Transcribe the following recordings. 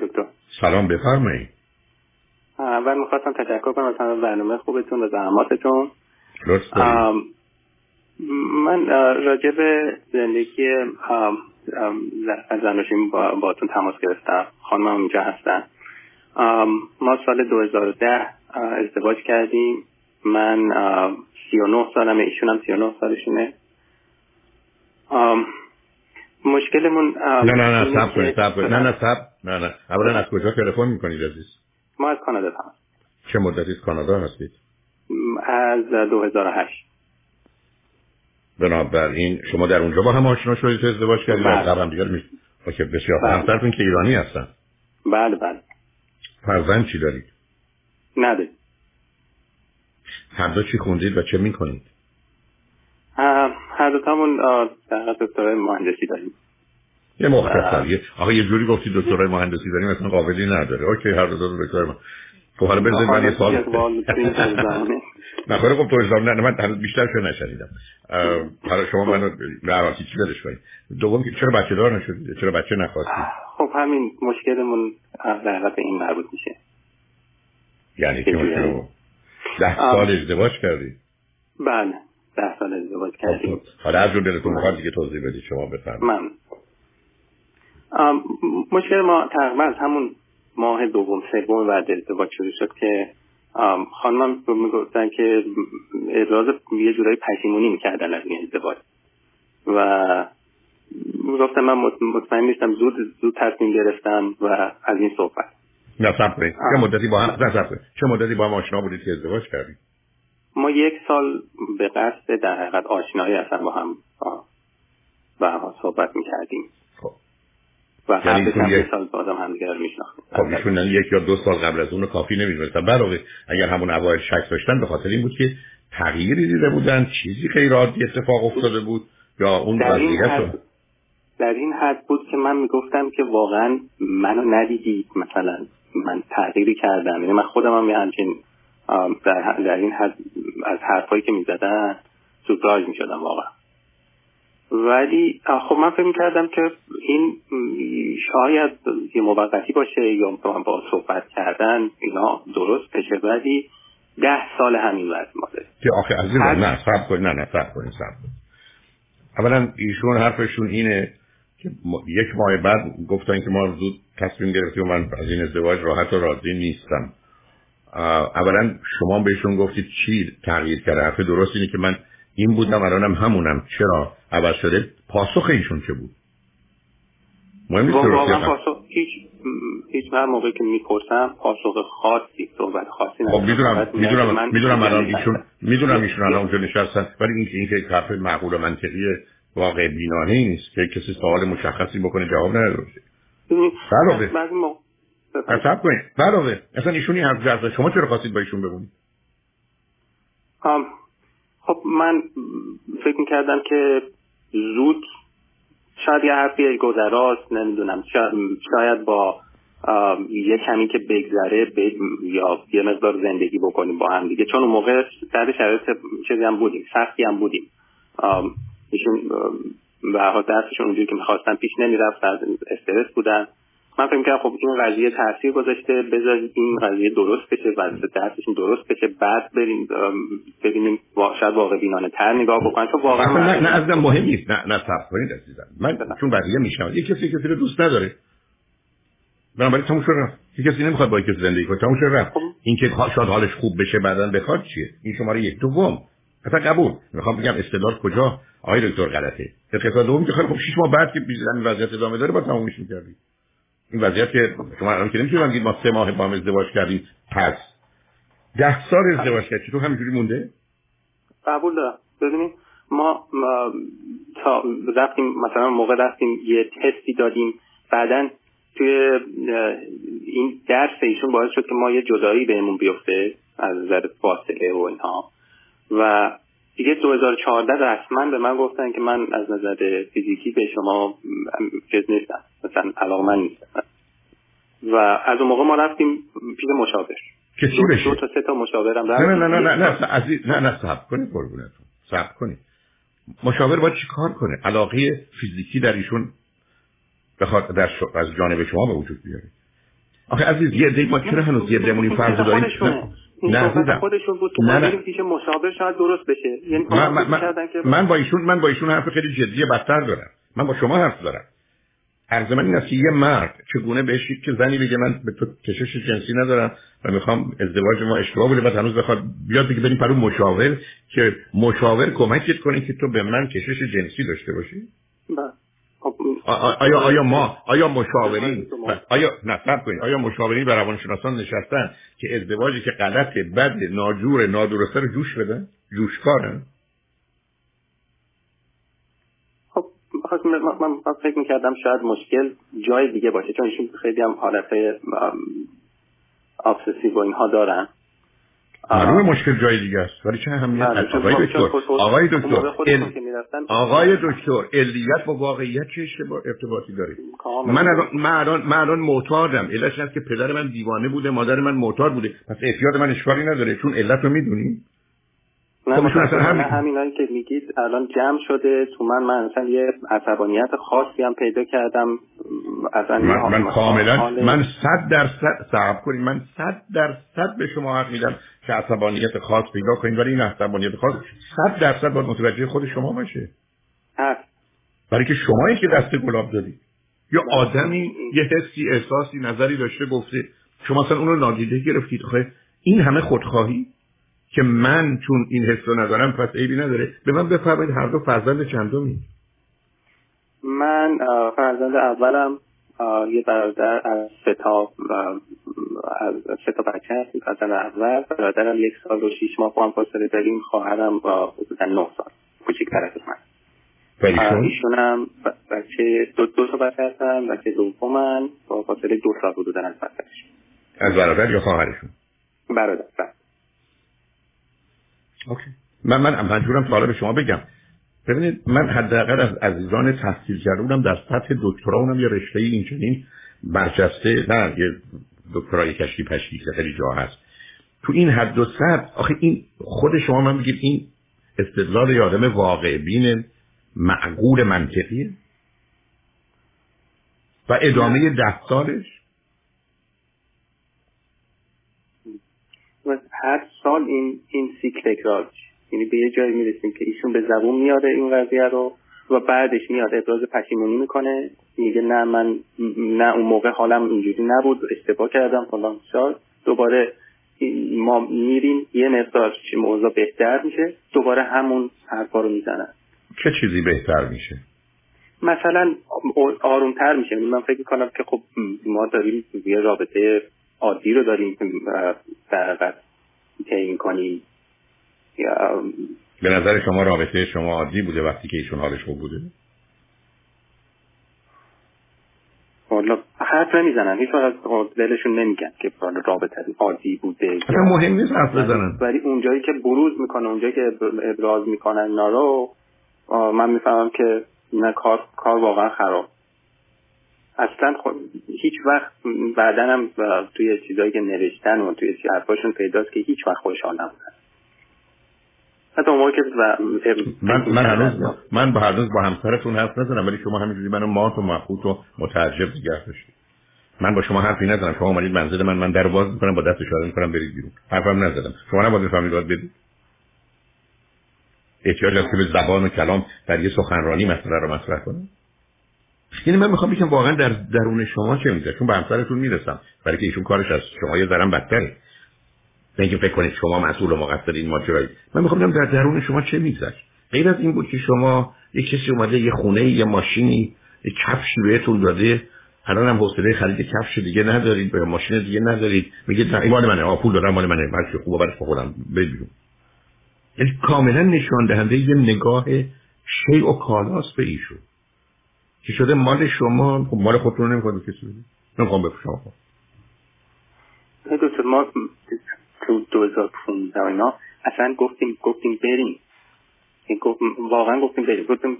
دکتر. سلام بفرمایید. اول می‌خواستم تشکر کنم از برنامه خوبتون و زحماتتون. من راجع به زندگی زناشیم با باتون تماس گرفتم. خانم اینجا هستن. ما سال 2010 ازدواج کردیم. من 39 سالمه ایشون هم 39 سالشونه. مشکلمون نه نه نه سب کنید سب کنید. نه نه سب نه نه. اولا از کجا تلفن می‌کنید عزیز؟ ما از کانادا هم چه مدتی از کانادا هستید؟ از 2008 بنابراین شما در اونجا با هم آشنا شدید ازدواج کردید؟ بله. قبل دیگر می اوکی بسیار. بله. همسرتون که ایرانی هستن؟ بله بله. فرزند چی دارید؟ نداریم هر دو چی خوندید و چه می‌کنید؟ هر دوتامون در دکترای مهندسی داریم. یه مختصر یه آقا یه جوری گفتی دکترای مهندسی داریم اصلا قابلی نداره. اوکی هر دو تا دکتر ما خب حالا بذارید من یه سوال نه خیلی خب تو اسلام نه من هنوز بیشتر شو نشنیدم. اه، حالا شما منو نه چی بدش کنید. دوم که چرا بچه دار نشدید چرا بچه نخواستید خب همین مشکلمون در حقیقت به این مربوط میشه. یعنی که ده سال ازدواج کردید بله. ده سال ازدواج کردیم. حالا از جور دلتون می‌خواد دیگه توضیح بدید شما بفرمایید. من. مشکل ما تقریبا از همون ماه دوم سوم بعد ازدواج شروع شد که خانمم می‌گفتن که ابراز یه جورایی پشیمونی می‌کردن از این ازدواج. و گفتم من مط- مطمئن نیستم زود زود تصمیم گرفتم و از این صحبت. نه سب کنید. چه مدتی با هم چه مدتی با هم آشنا بودید که ازدواج کردید؟ ما یک سال به قصد در حقیقت آشنایی اصلا با هم به هم صحبت می‌کردیم. خب. و یعنی هم یک- سال بازم همدیگه رو میشناختیم. خب ایشون یک یا دو سال قبل از اون کافی نمی‌دونستن علاوه اگر همون اوایل شک داشتن به خاطر این بود که تغییری دیده بودن چیزی غیر عادی اتفاق افتاده بود یا اون وضعیت در این حد بود که من می‌گفتم که واقعا منو ندیدی مثلا من تغییری کردم. یعنی من خودم هم یه همچین در, در این حد از حرفایی که می‌زدن سوپراژ می‌شدم واقعا. ولی خب من فکر کردم که این شاید یه موقتی باشه یا با صحبت کردن اینا درست بشه ولی ده سال همین وضع ما داریم که آخه عزیزم هر- نه صبر کنید نه نه کنید صبر کنید. اولا ایشون حرفشون اینه که ما- یک ماه بعد گفتن که ما زود تصمیم گرفتیم و من از این ازدواج راحت و راضی نیستم. اولا شما بهشون گفتید چی تغییر کرده؟ حرف درست اینه که من این بودم الانم همونم. چرا؟ عوض شده پاسخ ایشون چه بود؟ مهم نیست. پاسخ هیچ هیچ هر موقعی که می‌پرسم پاسخ خاصی صحبت خاصی خب می‌دونم که می‌دونم من می‌دونم الان ایشون. می‌دونم ایشون الان اونجا نشستن ولی این این که حرف معقول و منطقی واقع بینانه نیست که کسی سوال مشخصی بکنه جواب نداده باشه حساب کنید. علاوه اصلا ایشون این حرف جزا شما چرا خواستید با ایشون بمونید؟ خب من فکر می‌کردم که زود شاید یه حرفی گذراست نمی‌دونم. شاید, با یه کمی که بگذره ب- یا یه مقدار زندگی بکنیم با هم دیگه. چون اون موقع در شرایط چیزی هم بودیم سختی هم بودیم. ایشون به هر حال درسشون اونجوری که می‌خواستن پیش نمی‌رفت از استرس بودن. من فکر می‌کردم خب این قضیه تاثیر گذاشته بذارید این قضیه درست بشه و درسشون درست بشه بعد بریم ببینیم شاید واقع بینانه تر نگاه بکنن. چون واقعا نه نه عزیزم مهم نیست. نه نه صبر کنید عزیزم. من بله. چون بقیه میشنم یه کسی کسی رو دوست نداره. بنابراین تموم شد رفت. یه کسی نمی‌خواد با کسی زندگی کنه. تموم شد رفت. خب. این که ها- شاید حالش خوب بشه بعدا بخواد چیه؟ این شماره یک. دوم. اصلا قبول. می‌خوام بگم استدلال کجا؟ آقای دکتر غلطه. قسمت دوم که خب شش ماه بعد که این وضعیت ادامه داره با تمومش می‌کردی این وضعیت که شما الان که نمی‌تونید بگید ما سه ماه با هم ازدواج کردیم پس ده سال ازدواج کردی. چطور همینجوری مونده؟ قبول دارم. ببینید ما, تا رفتیم مثلا موقع رفتیم یه تستی دادیم. بعدا توی این درس ایشون باعث شد که ما یه جدایی بهمون بیفته از نظر فاصله و اینها. و دیگه 2014 رسما به من گفتن که من از نظر فیزیکی به شما چیز نیستم مثلا علاقه من نیستم و از اون موقع ما رفتیم پیش مشاور. که چی دو, بشه؟ دو تا سه تا مشاورم نه نه نه نه نه نه عزیز نه نه صبر کنید قربونتون. صبر کنید. مشاور باید چی کار کنه؟ علاقه فیزیکی در ایشون بخواد در ش... از جانب شما به وجود بیاره. آخه عزیز یه دی ما چرا هنوز یه دمونی فرض داریم؟ نه عزیزم. خودشون بود. تو نه. پیش مشاور شاید درست بشه. یعنی من, من, من, من با ایشون من با ایشون حرف خیلی جدی بدتر دارم. من با شما حرف دارم. عرض من این است یه مرد چگونه بهش که زنی بگه من به تو کشش جنسی ندارم و می‌خوام ازدواج ما اشتباه بوده بعد هنوز بخواد بیاد بگه بریم پرو مشاور که مشاور کمکت کنه که تو به من کشش جنسی داشته باشی؟ بله. خب، آیا آیا ما آیا مشاورین آیا نه صبر کنید. آیا مشاورین و روانشناسان نشستن که ازدواجی که غلط بد ناجور نادرسته رو جوش بدن؟ جوشکارن؟ خب من, من فکر می‌کردم شاید مشکل جای دیگه باشه چون ایشون خیلی هم حالت آبسسی و اینها دارن. معلومه مشکل جای دیگه است. ولی چه اهمیت بله، آقای دکتر آقای دکتر آقای دکتر علیت با واقعیت چه ارتباطی داره؟ من الان من الان من الان معتادم. علتش است که پدر من دیوانه بوده مادر من معتاد بوده. پس احتیاط من اشکالی نداره. چون علت رو می‌دونی؟ نه خب مثلا همین. همینایی که میگید الان جمع شده. تو من من مثلا یه عصبانیت خاصی هم پیدا کردم. اصلا من, من کاملا من صد درصد صعب کنیم من صد درصد به شما حق میدم. که عصبانیت خاص پیدا کنید ولی این عصبانیت خاص صد درصد باید متوجه خود شما باشه. هست برای که شمایی که دست گلاب دادی یا آدمی یه حسی احساسی نظری داشته گفته شما اصلا اون رو نادیده گرفتید. خواهی این همه خودخواهی که من چون این حس رو ندارم پس عیبی نداره به من بفرمایید هر دو فرزند چندمی؟ من فرزند اولم. یه برادر از سه تا از سه تا بچه هست فرزند اول. برادرم یک سال و شیش ماه با هم فاصله داریم خواهرم با حدودا نه سال. کوچیکتر از من. ایشون هم بچه دو, دو تا بچه هستن بچه دومن با فاصله دو سال حدودا از بچهش از برادر یا خواهرشون؟ برادر بله. اوکی. من من منظورم سوال به شما بگم. ببینید من حداقل از عزیزان تحصیل کرده بودم در سطح دکترا اونم یه رشته این چنین برجسته نه یه دکترای کشی پشتی که خیلی جا هست. تو این حد و سطح آخه این خود شما من بگید این استدلال یادم واقع بین معقول منطقیه و ادامه ده سالش. هر سال این این سیکل تکرار یعنی به یه جایی می‌رسیم که ایشون به زبون میاره این قضیه رو و بعدش میاد ابراز پشیمونی می‌کنه. میگه نه من نه اون موقع حالم اینجوری نبود اشتباه کردم فلان شاد. دوباره ما میریم یه مقدار موضوع بهتر میشه. دوباره همون حرفا رو می‌زنن. چه چیزی بهتر میشه؟ مثلا آرومتر میشه. من فکر کنم که خب ما داریم یه رابطه عادی رو داریم در حقیقت طی کنیم. به نظر شما رابطه شما عادی بوده وقتی که ایشون حالش خوب بوده؟ والا حرف نمی‌زنن هیچ وقت دلشون نمیگن که رابطه عادی بوده اصلا مهم نیست حرف بزنن. ولی اونجایی که بروز می‌کنه اونجایی که ابراز می‌کنن اینا رو من می‌فهمم که نه کار کار واقعا خراب. اصلا خب هیچ وقت بعدا هم توی چیزایی که نوشتن و توی حرفاشون پیداست که هیچ وقت خوشحال نبودن. حتی موقع که من من هنوز من با هنوز با همسرتون حرف نزنم ولی شما همینجوری منو مات و مخوط و متعجب نگه داشتید. من با شما حرفی نزدم شما اومدید منزل من من در باز می‌کنم با دست اشاره می‌کنم برید بیرون. حرفم نزدم. شما نباید بفهمید باید بدید. احتیاج هست که به زبان و کلام در یه سخنرانی مسئله رو مطرح کنم. یعنی من می‌خوام بگم واقعا در درون شما چه میگذره؟ چون به همسرتون می‌رسم. برای که ایشون کارش از شما یه ذره بدتره. نه فکر کنید شما مسئول و مقصر این ماجرایی من می‌خوام در درون شما چه میگذشت. غیر از این بود که شما یک کسی اومده یه خونه یه ماشینی یه کفشی بهتون داده. الان هم حوصله خرید کفش دیگه ندارید به ماشین دیگه ندارید. میگید نه مال منه. پول دارم مال منه. من خوبه برش بخورم. ببینم. یعنی کاملا نشان دهنده یه نگاه شیء و کالاست به ایشون. که شده؟ مال شما. خب مال خودتون نمی‌خواد کسی بده. نمی‌خوام بفروشم. ما تو 2015 اینا اصلا گفتیم گفتیم بریم. واقعا گفتیم بریم. گفتیم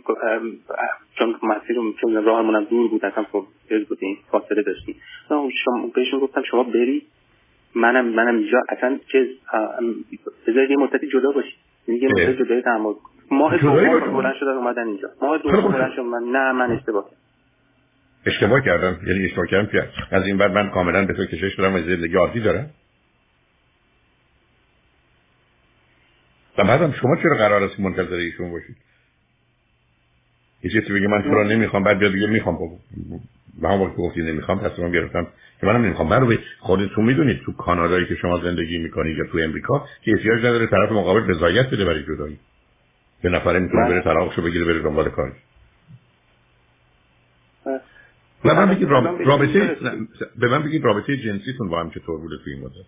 چون مسیر چون راهمون هم دور بود اصلا خب بودیم فاصله داشتیم. شما بهشون گفتم شما برید منم منم اینجا اصلا چیز بذارید یه مدتی جدا باشید. یه مدتی جدای تعامل ماه دوم بلند شدن اومدن اینجا. ماه دوم بلند شدن من نه من اشتباه اشتباه کردم. یعنی اشتباه کردم که از این بعد من کاملا به تو کشش دارم و زندگی عادی دارم. و بعدم شما چرا قرار است منتظر ایشون باشید؟ یه چیزی بگه من را نمی‌خوام بعد بیاد بگه می‌خوام بابا. به هم وقت گفتی نمی‌خوام تصمیم گرفتم که منم نمی‌خوام. من رو خودتون می‌دونید تو کانادایی که شما زندگی می‌کنید یا تو امریکا که احتیاج نداره طرف مقابل رضایت بده برای جدایی. به نفره می‌تونه بره طلاقشو بگیره بره دنبال کارش به من بگید رابطه به من بگید رابطه جنسیتون با هم چطور بوده تو این مدت؟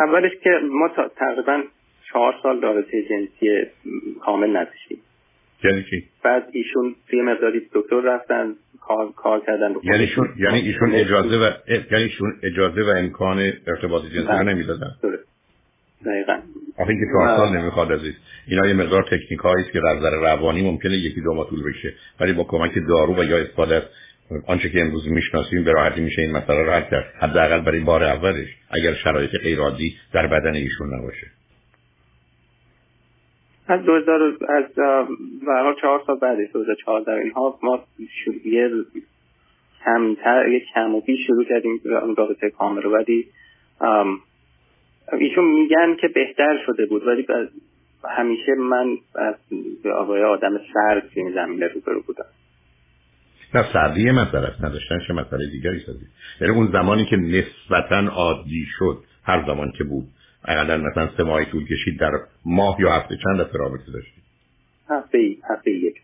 اولش که ما تقریبا چهار سال رابطه جنسی کامل نداشتیم. یعنی چی؟ بعد ایشون توی مقداری دکتر رفتن کار, کار کردن. یعنی ایشون یعنی ایشون اجازه و یعنی ایشون اجازه و امکان ارتباط جنسی رو. نمی‌دادن. دقیقا. آخه اینکه چهار سال نمی‌خواد عزیز. اینا یه مقدار تکنیک است که در نظر روانی ممکنه یکی دو ماه طول بشه ولی با کمک دارو و یا استفاده از آنچه که امروز می‌شناسیم به راحتی میشه این مسئله رو حل کرد. حداقل برای بار اولش اگر شرایط غیر عادی در بدن ایشون نباشه. از 2000 از برای چهار سال بعدش 2014 اینها ما یه کمتر یه کم و بیش شروع کردیم رابطه کامل رو. ولی ایشون میگن که بهتر شده بود. ولی همیشه من از آقای آدم سرد این زمینه روبرو بودم. نه سردی مسئله است نداشتنش مسئله دیگری سازی. یعنی اون زمانی که نسبتا عادی شد هر زمان که بود. اقلا مثلا سه ماهی طول کشید در ماه یا هفته چند دفعه رابطه داشتید هفته ای هفته یک.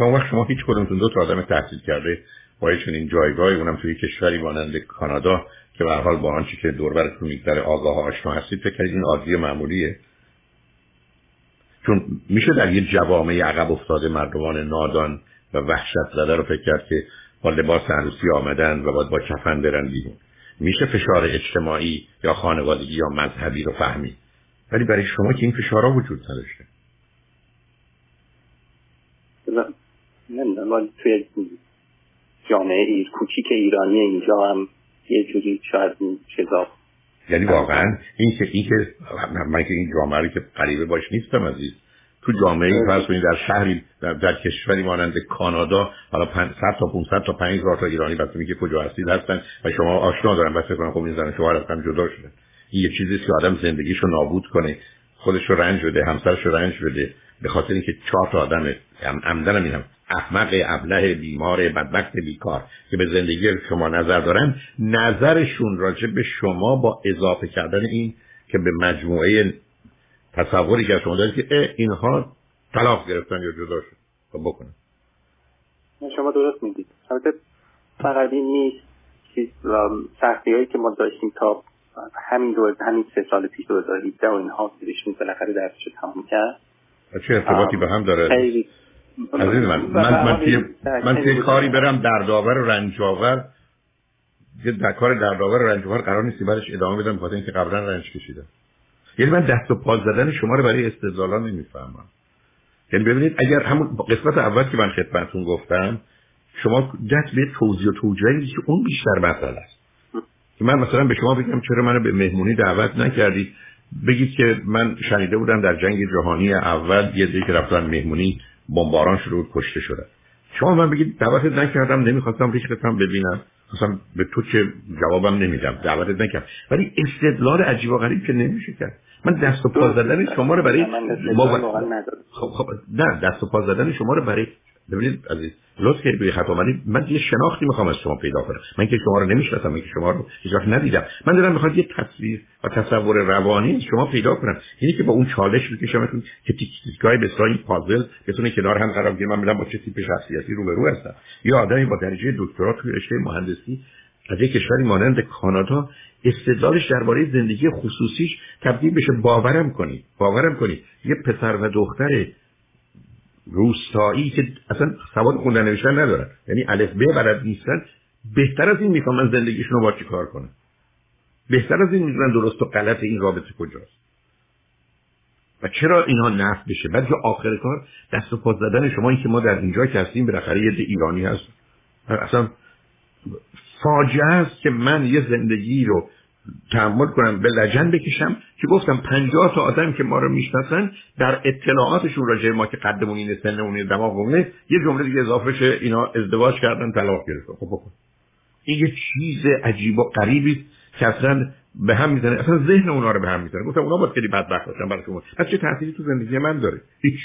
اون وقت شما هیچ کدومتون دو تا آدم تحصیل کرده با این جایگاهی اونم توی کشوری مانند کانادا که به حال با آنچه که دور براتون میگذره آگاه آشنا هستید فکر کنید این عادی معمولیه. چون میشه در یه جوامع عقب افتاده مردمان نادان و وحشت زده رو فکر کرد که با لباس عروسی آمدن و باید با کفن برن بیرون. میشه فشار اجتماعی یا خانوادگی یا مذهبی رو فهمید؟ ولی برای شما که این فشارها وجود نداشته. نمی‌دونم توی جامعه ایر کوچیک ایرانی اینجا هم یه جوری شاید چیزا یعنی واقعا این که این که من که این جامعه که قریبه باش نیستم عزیز. تو جامعه فرض کنید در شهری در, در کشوری مانند کانادا حالا 100 تا 500 تا 5000 تا ایرانی بس میگه کجا هستید هستن و شما آشنا دارن بس فکر کنم خب این زن شوهر از هم جدا شده. این یه چیزی که آدم زندگیشو نابود کنه. خودش رو رنج بده همسرش رو رنج بده. به خاطر اینکه چهار تا آدم عمدن میرم احمق ابله بیمار بدبخت بیکار که به زندگی شما نظر دارن نظرشون راجع به شما با اضافه کردن این که به مجموعه تصوری که شما دارید که اینها طلاق گرفتن یا جدا شد. خب بکنن شما درست میگید. البته فقط این نیست سختی هایی که ما داشتیم تا همین دو همین سه سال پیش 2017 و اینها ایشون بالاخره درسش تمام کرد. چه ارتباطی به هم داره؟ خیلی. عزیز من من من توی من توی کاری برم دردآور و رنجاور یه در کار دردآور و رنجاور قرار نیستی بعدش ادامه بدم بخاطر اینکه قبلا رنج کشیدم. یعنی من دست و پا زدن شما رو برای استدلالا نمی‌فهمم. یعنی ببینید اگر همون قسمت اول که من خدمتتون گفتم شما دست به توضیح و توجیهی که اون بیشتر مسئله است. که من مثلا به شما بگم چرا منو به مهمونی دعوت نکردید؟ بگید که من شنیده بودم در جنگ جهانی اول یه دیگه رفتن مهمونی بمباران شروع کشته شده. شما من بگید دعوتت نکردم نمی‌خواستم ریختم ببینم. اصلا به تو چه جوابم نمیدم دعوتت نکردم. ولی استدلال عجیب و غریب که نمیشه کرد. من دست و پا زدن شما رو برای خب خب نه دست و پا زدن شما رو برای ببینید عزیز لطف کردید به خط آمدید من یه شناختی می‌خوام از شما پیدا کنم. من که شما رو نمی‌شناسم من که شما رو هیچ ندیدم. من دارم می‌خواد یه تصویر و تصور روانی از شما پیدا کنم. یعنی که با اون چالش بکشمتون که تیک تیکای به این پازل بتونه کنار هم قرار بگیره. من می‌دونم با چه تیپ شخصیتی روبرو هستم. یا آدمی با درجه دکترا توی رشته مهندسی از یک کشوری مانند کانادا استدلالش درباره زندگی خصوصیش تبدیل بشه باورم کنید باورم کنید. یه پسر و دختر روستایی که اصلا سواد خوندن نوشتن ندارن. یعنی الف ب بلد نیستن. بهتر از این می‌خوام من زندگیشون رو با چی کار کنم؟ بهتر از این می‌دونن درست و غلط این رابطه کجاست. و چرا اینها نفت بشه؟ بعد آخر کار دست و پا زدن شما این که ما در اینجا که هستیم بالاخره یه ایرانی هست. اصلا فاجعه است که من یه زندگی رو تحمل کنم به لجن بکشم که گفتم پنجاه تا آدم که ما رو می‌شناسن در اطلاعاتشون راجع ما که قدمون اینه سنمون دماغمونه یه جمله دیگه اضافه شه اینا ازدواج کردن طلاق گرفتن. خب بکن. این یه چیز عجیب و غریبی که اصلا به هم می‌زنه. اصلا ذهن اونا رو به هم می‌زنه. گفتم اونا باید خیلی بدبخت باشن برای شما. پس چه تأثیری تو زندگی من داره؟ هیچ.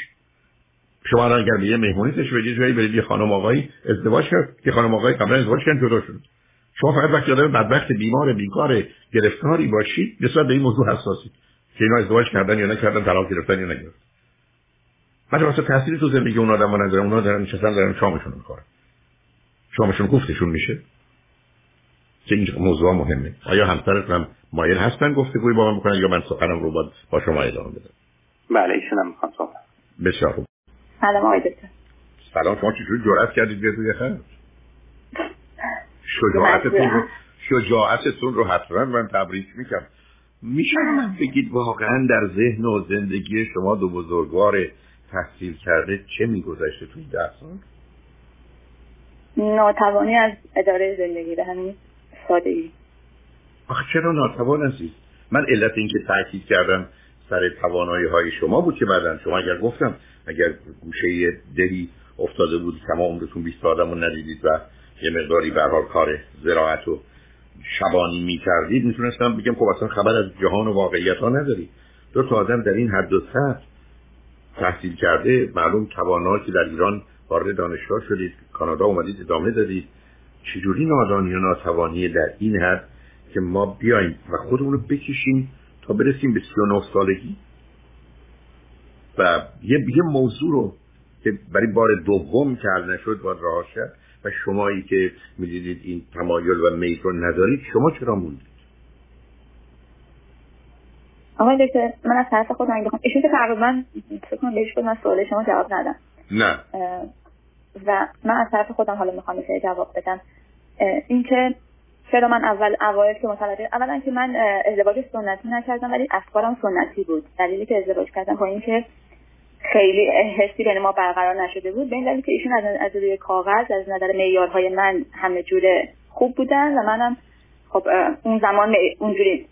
شما اگر به یه مهمونی تشریف بدید جایی برید یه خانم آقایی ازدواج کرد که خانم آقایی قبلا ازدواج کردن جدا شد. شما فقط وقتی آدم بدبخت بیمار بیکار گرفتاری باشید نسبت به این موضوع حساسی. که اینا ازدواج کردن یا نکردن طلاق گرفتن یا نگرفتن. بعد واسه تأثیری تو زندگی اون آدم نداره اونا دارن نشستن دارن شامشون می‌خورن. شامشون گفتشون میشه. که این موضوع مهمه. آیا همسرت هم مایل هستن گفتگوی با من بکنن یا من سخنم رو با, با شما ادامه بدم؟ بله ایشون هم می‌خوام صحبت بسیار خوب. سلام آقای دکتر. سلام شما چجوری جرأت کردید بیاد روی خرج شجاعتتون رو شجاعتتون رو حتما من تبریک می‌کنم میشه من بگید واقعا در ذهن و زندگی شما دو بزرگوار تحصیل کرده چه میگذشته توی ده سال؟ ناتوانی از اداره زندگی به همین سادگی. آخه چرا ناتوان هستید من علت اینکه تاکید کردم سر توانایی های شما بود که بعدا شما اگر گفتم اگر گوشه دهی افتاده بود تمام عمرتون 20 آدم رو ندیدید و یه مقداری به کار زراعت و شبانی می‌کردید می‌تونستم بگم خب اصلا خبر از جهان و واقعیت ها نداری. دو تا آدم در این حد و سطح تحصیل کرده معلوم توانا که در ایران وارد دانشگاه شدید کانادا اومدید ادامه دادید. چجوری نادانی و ناتوانی در این حد که ما بیایم و خودمون رو بکشیم تا برسیم به 39 سالگی؟ و یه, یه موضوع رو که برای بار دوم که حل نشد باید راه و شمایی که می‌دیدید این تمایل و میل رو ندارید شما چرا موندید؟ آقای دکتر من از طرف خودم اگه بخوام ایشون که تقریبا فکر کنم بهش من سوال شما جواب ندم نه. و من از طرف خودم حالا می‌خوام یه جواب بدم. اینکه چرا من اول اوایل که متوجه اولا که من ازدواج سنتی نکردم ولی افکارم سنتی بود. دلیلی که ازدواج کردم با اینکه خیلی حسی بین ما برقرار نشده بود. به این دلیل که ایشون از از روی کاغذ از نظر معیارهای من همه جوره خوب بودن و منم خب اون زمان اونجوری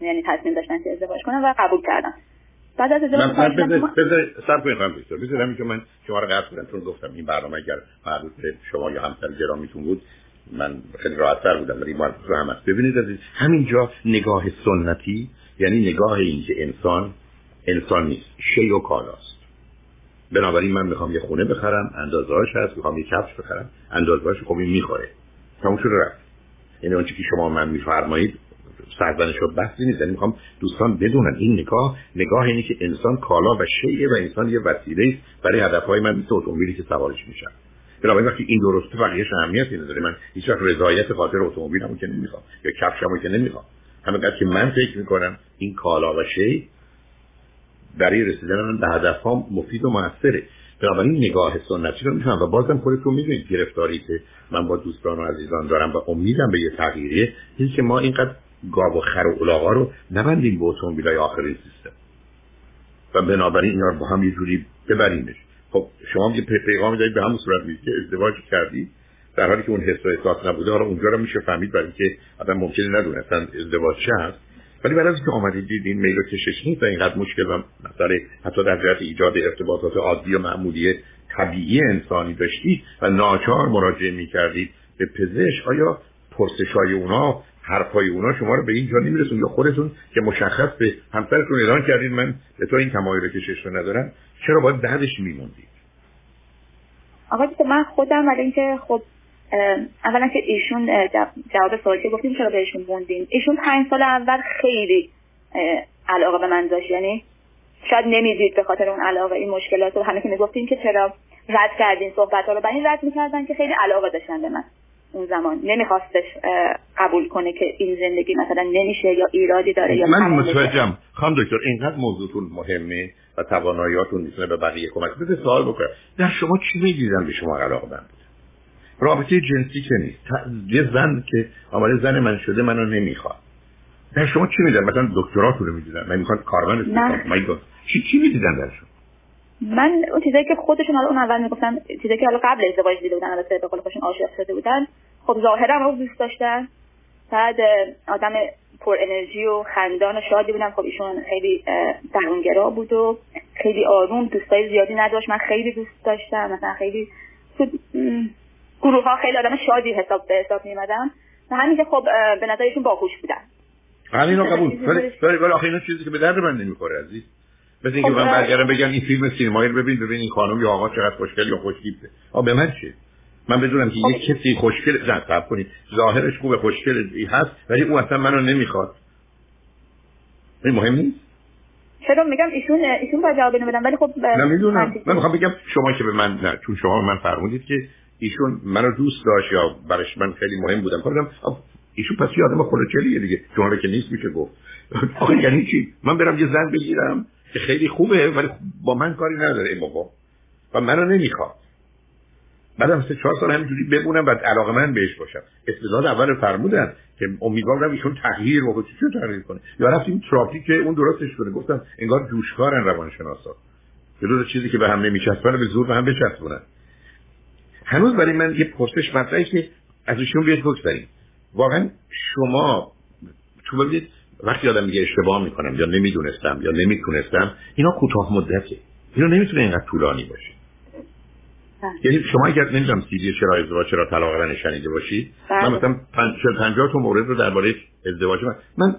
یعنی تصمیم داشتن که ازدواج کنم و قبول کردم بعد از ازدواج من بذار سب کنید خانم دکتر. بذار همین که من شما رو قطع کنم. چون گفتم این برنامه اگر مربوط به شما یا همسر گرامیتون بود من خیلی راحت تر بودم. ولی مربوط به هم هست. ببینید عزیز همینجا نگاه سنتی یعنی نگاه این که انسان انسان نیست. شی و کالاست. بنابراین من می‌خوام یه خونه بخرم اندازهاش هست می‌خوام یه کفش بخرم اندازهاش این می‌خوره. تموم شده رفت. یعنی اون که شما من میفرمایید سرزنش و بحثی نیست. یعنی می‌خوام دوستان بدونن. این نگاه نگاه اینه که انسان کالا و شیء و انسان یه وسیله است برای هدفهای من مثل اتومبیلی که سوارش میشم. بنابراین وقتی این درسته بقیه‌اش اهمیتی نداره من هیچ وقت رضایت خاطر اتومبیلمو که نمی‌خوام یا کفشمو که نمی‌خوام. همینقدر که من فکر می‌کنم این کالا و شی برای رسیدن من به هدفها مفید و موثره. بنابراین نگاه سنتی رو می‌تونم و بازم خودتون می‌دونید گرفتاری که من با دوستان و عزیزان دارم و امیدم به یه تغییریه این که ما اینقدر گاو و خر و الاغا رو نبندیم به اتومبیلای آخرین سیستم. و بنابراین اینا رو با هم یه جوری ببریمش. خب شما یه پیغام دارید به همون صورت میگید که ازدواج کردی. در حالی که اون حس و احساس نبوده حالا اونجا رو میشه فهمید برای که آدم ممکنه ندونه اصلا ازدواج چه هست. ولی بعد از که آمدید دیدین میل و کشش نیست و اینقدر مشکل و مسئله حتی در جهت ایجاد ارتباطات عادی و معمولی طبیعی انسانی داشتید و ناچار مراجعه می‌کردید به پزشک آیا پرسش های اونا حرفای اونا شما رو به این جا نمیرسون یا خودتون که مشخص به همسرتون اعلان کردید من به تو این تمایل کشش رو ندارم چرا باید بعدش میموندید؟ آقا من خودم ولی اینکه خب اولا که ایشون جواب سوالی که گفتیم چرا بهشون موندیم ایشون پنج سال اول خیلی علاقه به من داشت. یعنی شاید نمی‌دید به خاطر اون علاقه این مشکلات رو. همه که می‌گفتیم که چرا رد کردین صحبت ها رو. به این رد می‌کردن که خیلی علاقه داشتن به من اون زمان. نمیخواستش قبول کنه که این زندگی مثلا نمیشه یا ایرادی داره یا من متوجهم. خانم دکتر اینقدر موضوعتون مهمه و تواناییاتون می‌تونه به بقیه کمک بده. سوال بکنم. در شما چی می‌دیدن به شما علاقه بند رابطه جنسی که نیست. یه زن که آمده زن من شده منو نمی‌خواد. در شما چی میدن مثلا دکتراتون رو می‌دیدن من می‌خواد کارمند استفاده چی چی می‌دیدن در شما؟ من اون چیزایی که خودشون حالا اون اول می‌گفتن چیزایی که حالا قبل ازدواج دیده بودن البته به قول خودشون عاشق شده بودن. خب ظاهرا رو دوست داشتن. بعد آدم پر انرژی و خندان و شادی بودم خب ایشون خیلی درونگرا بود و خیلی آروم دوستای زیادی نداشت. من خیلی دوست داشتم. مثلا خیلی گروه ها خیلی آدم شادی حساب به حساب میمدم و همین که خب به نظرشون باهوش بودن. همین رو قبول. ولی ولی آخه اینا چیزی که به درد من نمی‌خوره عزیز. مثل اینکه خب، من برگردم بگم این فیلم سینمایی رو ببین ببین این خانم یا آقا چقدر خوشگل یا خوشتیپه آ به من چه من بدونم که یک کسی خوشگل نه صبر کنید. ظاهرش خوبه خوشگل هست ولی او اصلا منو نمی‌خواد. این مهم نیست؟ چرا میگم؟ ایشون ایشون باید جواب بدن ولی خب نمی‌دونم من می‌خوام بگم شما که به من نه چون شما من فرمودید که ایشون منو دوست داشت یا برش من خیلی مهم بودم. گفتم ایشون پس یه آدم خلوچلیه دیگه. شما که نیست میشه گفت. آخه یعنی چی؟ من برم یه زن بگیرم که خیلی خوبه ولی با من کاری نداره این بابا. و منو نمی‌خواد. بعدم سه چهار سال همینجوری بمونم و علاقه من بهش باشم. استعداد اول فرمودن که امیدوارم ایشون تغییر و چی تغییر کنه؟ یا رفتیم تراپی که اون درستش کنه. گفتم انگار جوشکارن روانشناسا. دو چیزی که به هم نمیچسبن به زور به هم بچسبونن. هنوز برای من یه پرسش مطرحه که از ایشون بیاد بگذاریم. واقعا شما تو ببینید وقتی آدم میگه اشتباه می‌کنم یا نمی‌دونستم یا نمی‌تونستم اینا کوتاه مدته. اینا نمی‌تونه اینقدر طولانی باشه. بله. یعنی شما اگر نمی‌دونم سیدی چرا ازدواج چرا طلاق من شنیده باشید من بله. مثلا 50 تا مورد رو درباره ازدواج من من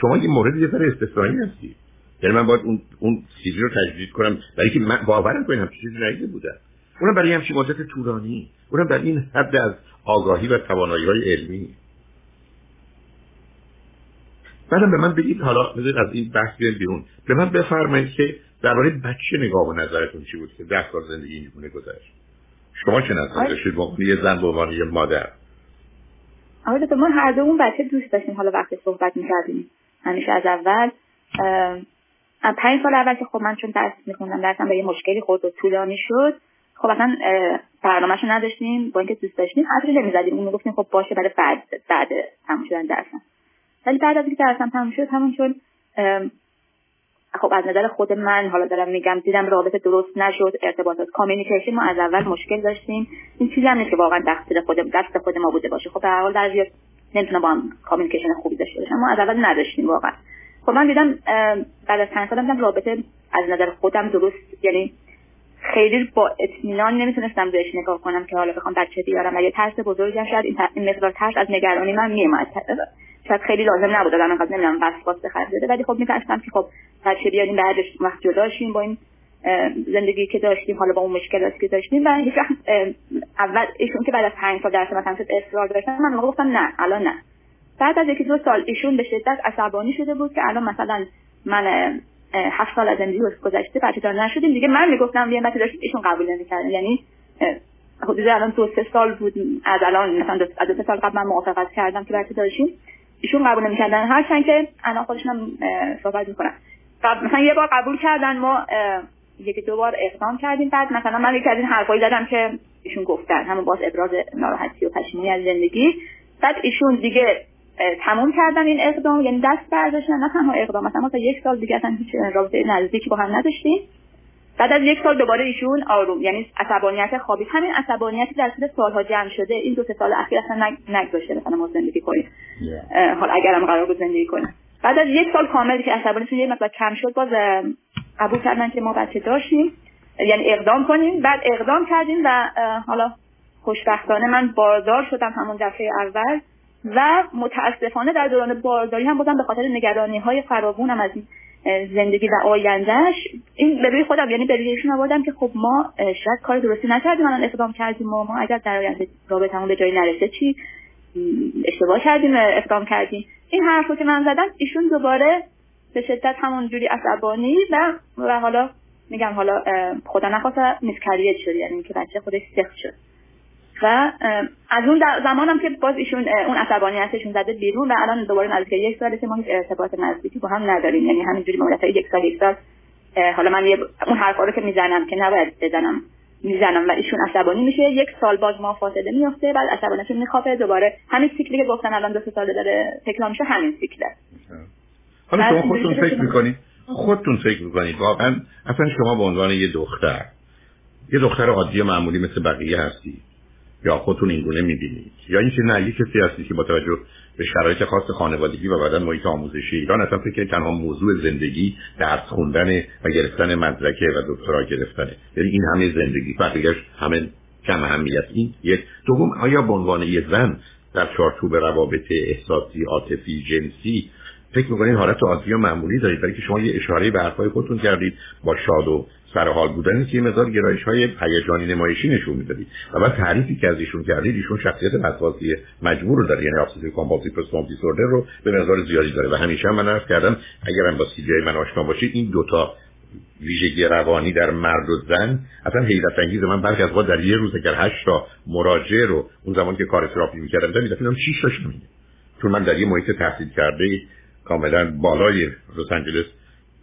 شما یه مورد یه ذره استثنایی هستی. یعنی من باید اون اون سیدی رو تجدید کنم. برای که من باورم کنم همچین چیزی ندیده بودم اونم برای همچین مدت طولانی. اونم در این حد از آگاهی و توانایی های علمی. بعدم به من بگید حالا از این بحث بیایم بیرون. به من بفرمایید که درباره بچه نگاه و نظرتون چی بود که ده سال زندگی اینگونه گذشت. شما چه نظر داشتید؟ یه زن به عنوان یه مادر. آره ما هر دومون بچه دوست داشتیم. حالا وقتی صحبت می‌کردیم همیشه از اول. پنج سال اول که خب من چون درس میخوندم درسم به یه مشکلی خورد و طولانی شد. خب اصلا برنامهش نداشتیم با اینکه دوست داشتیم حرفی نمی‌زدیم اون گفتیم خب باشه برای بعد بعد تموم شدن درسم. ولی بعد از اینکه درسم تموم شد همون چون خب از نظر خود من حالا دارم میگم دیدم رابطه درست نشد ارتباطات کامیونیکیشن ما از اول مشکل داشتیم. این چیزی هم نیست که واقعا تقصیر خود دست خود ما بوده باشه. خب به هر حال بعضی نمی‌تونه با هم کامیونیکیشن خوبی داشته باشن ما از اول نداشتیم واقعا. خب من دیدم بعد از چند سال دیدم رابطه از نظر خودم درست یعنی خیلی با اطمینان نمی‌تونستم بهش نگاه کنم که حالا بخوام بچه بیارم. و یه ترس بزرگی هم شاید این مقدار ترس از نگرانی من میومد شاید خیلی لازم نبود. آدم انقدر نمی‌دونم وسواس خرج بده. ولی خب میترسم که خب بچه بیاریم بعدش وقت جداشیم با این زندگی که داشتیم حالا با اون مشکلاتی که داشتیم. و هیچ اول ایشون که بعد از پنج سال درس مثلا شد اصرار داشتن من گفتم نه الان نه. بعد از یکی دو سال ایشون به شدت عصبانی شده بود که الان مثلا من هفت سال از زندگی گذشته بچه دار نشدیم. دیگه من می‌گفتم بیان بچه داشتیم ایشون قبول نمی‌کردن. یعنی حدود الان دو سه سال بود. از الان مثلا دو, دو سه سال قبل من موافقت کردم که بچه داشتیم. ایشون قبول نمی‌کردن. هرچند که الان خودشون صحبت می‌کنن. مثلا یه بار قبول کردن ما یکی دو بار اقدام کردیم. بعد مثلا من یکی از این حرفایی زدم که ایشون گفتن. همون باز ابراز ناراحتی و پشیمونی از زندگی. بعد ایشون دیگه تموم کردن این اقدام یعنی دست برداشتن نه تنها اقدام مثلا ما تا یک سال دیگه اصلا هیچ رابطه نزدیکی با هم نداشتیم. بعد از یک سال دوباره ایشون آروم یعنی عصبانیت خوابید. همین عصبانیتی در طول سالها جمع شده. این دو سه سال اخیر اصلا نگذاشته مثلا ما زندگی کنیم. حالا اگرم قرار بود زندگی کنیم. بعد از یک سال کامل که عصبانیتشون یه مقدار کم شد باز قبول کردن که ما بچه داشتیم. یعنی اقدام کنیم. بعد اقدام کردیم و حالا خوشبختانه من باردار شدم همون دفعه اول. و متاسفانه در دوران بارداری هم بودم به خاطر نگرانی های فراوونم از زندگی و آیندهش این به روی خودم یعنی به روی ایشون آوردم که خب ما شاید کار درستی نکردیم الان اقدام کردیم و ما اگر در آینده رابطمون به جایی نرسه چی؟ اشتباه کردیم اقدام کردیم. این حرفو که من زدم ایشون دوباره به شدت همون جوری عصبانی و و حالا میگم حالا خدا نخواسته miscarriage شد یعنی که بچه خودش سقط شد. و از اون زمانم که باز ایشون اون عصبانیتشون زده بیرون و الان دوباره نزدیک یک ساله که ما هیچ ارتباط نزدیکی با هم نداریم. یعنی همینجوری مدت یک سال یک سال حالا من یه اون حرفا رو که می‌زنم که نباید بزنم می‌زنم و ایشون عصبانی میشه یک سال باز ما فاصله میفته بعد عصبانیتشون میخوابه دوباره همین سیکلی که گفتن الان دو سال داره تکرار میشه همین سیکله حالا شما خودتون فکر می‌کنید خودتون فکر می‌کنید واقعا اصلا شما به عنوان یه دختر یه دختر عادی معمولی مثل بقیه هستی. یا خودتون اینگونه می‌بینید. یا اینکه نه یک کسی هستی که با به شرایط خاص خانوادگی و بعدا محیط آموزشی ایران اصلا فکر تنها موضوع زندگی درس خوندن و گرفتن مدرکه و دکترا گرفتنه. یعنی این همه زندگی بقیهش همه کم اهمیت. این یک. دوم آیا به عنوان یه زن در چارچوب روابط احساسی عاطفی جنسی فکر می‌کنید حالت عادی و معمولی دارید؟ برای که شما یه اشاره به حرفای خودتون کردید با شاد و سر حال بودن که یه مقدار گرایش های هیجانی نمایشی نشون می‌دادید و بعد تعریفی که از ایشون کردید ایشون شخصیت وسواسی مجبور رو داره یعنی obsessive compulsive personality disorder رو به مقدار زیادی داره. و همیشه من عرض کردم اگرم با سی من آشنا باشید این دوتا ویژگی روانی در مرد و زن اصلا حیرت انگیز من برخی از در یه روز اگر هشت تا مراجعه رو اون زمان که کار تراپی می‌کردم دیدم می‌دونم 6 تاش چون من در یه محیط تحصیل کرده کاملا بالای لس آنجلس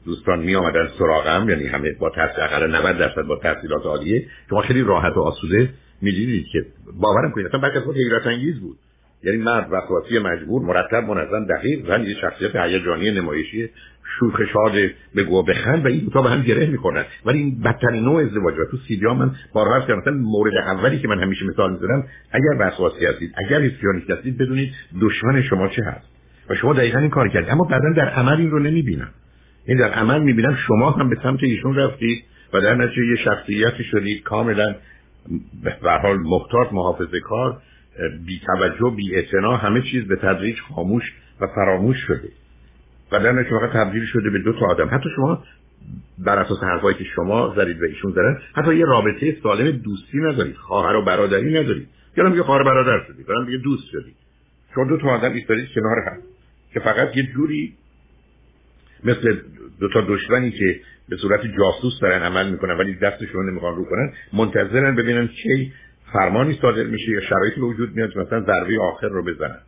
دوستان می آمدن سراغم یعنی همه با تحصیل اقل 90 درصد با تحصیلات عالیه. شما خیلی راحت و آسوده می‌دیدید که باورم کنید اصلا بعد خود حیرت انگیز بود. یعنی مرد وسواسی مجبور مرتب منظم دقیق زن یه شخصیت هیجانی نمایشی شوخ شاد به گوه بخند و این دوتا به هم گره می‌کنن ولی این بدترین نوع ازدواج تو سیدیا من بارها عرض کردم مورد اولی که من همیشه مثال می‌زنم اگر وسواسی هستید اگر هیستریونیک هستید بدونید دشمن شما چه هست. و شما دقیقا این کار کردید. اما بعدا در عمل این رو نمی‌بینم این در عمل می‌بینم شما هم به سمت ایشون رفتید و در نتیجه یه شخصیتی شدید کاملا به حال محتاط محافظه کار بی توجه بی همه چیز به تدریج خاموش و فراموش شده. و در نتیجه فقط تبدیل شده به دو تا آدم. حتی شما بر اساس حرفایی که شما زدید و ایشون زدن حتی یه رابطه سالم دوستی ندارید خواهر و برادری ندارید. یا میگه خواهر برادر شدید یا دوست شدید. شما دو تا آدم ایستادید کنار هم که فقط یه جوری مثل دو تا دشمنی که به صورت جاسوس دارن عمل می‌کنن ولی دستشون نمی‌خوان رو کنن منتظرن ببینن چه فرمانی صادر میشه یا شرایطی به وجود میاد مثلا ضربه آخر رو بزنن.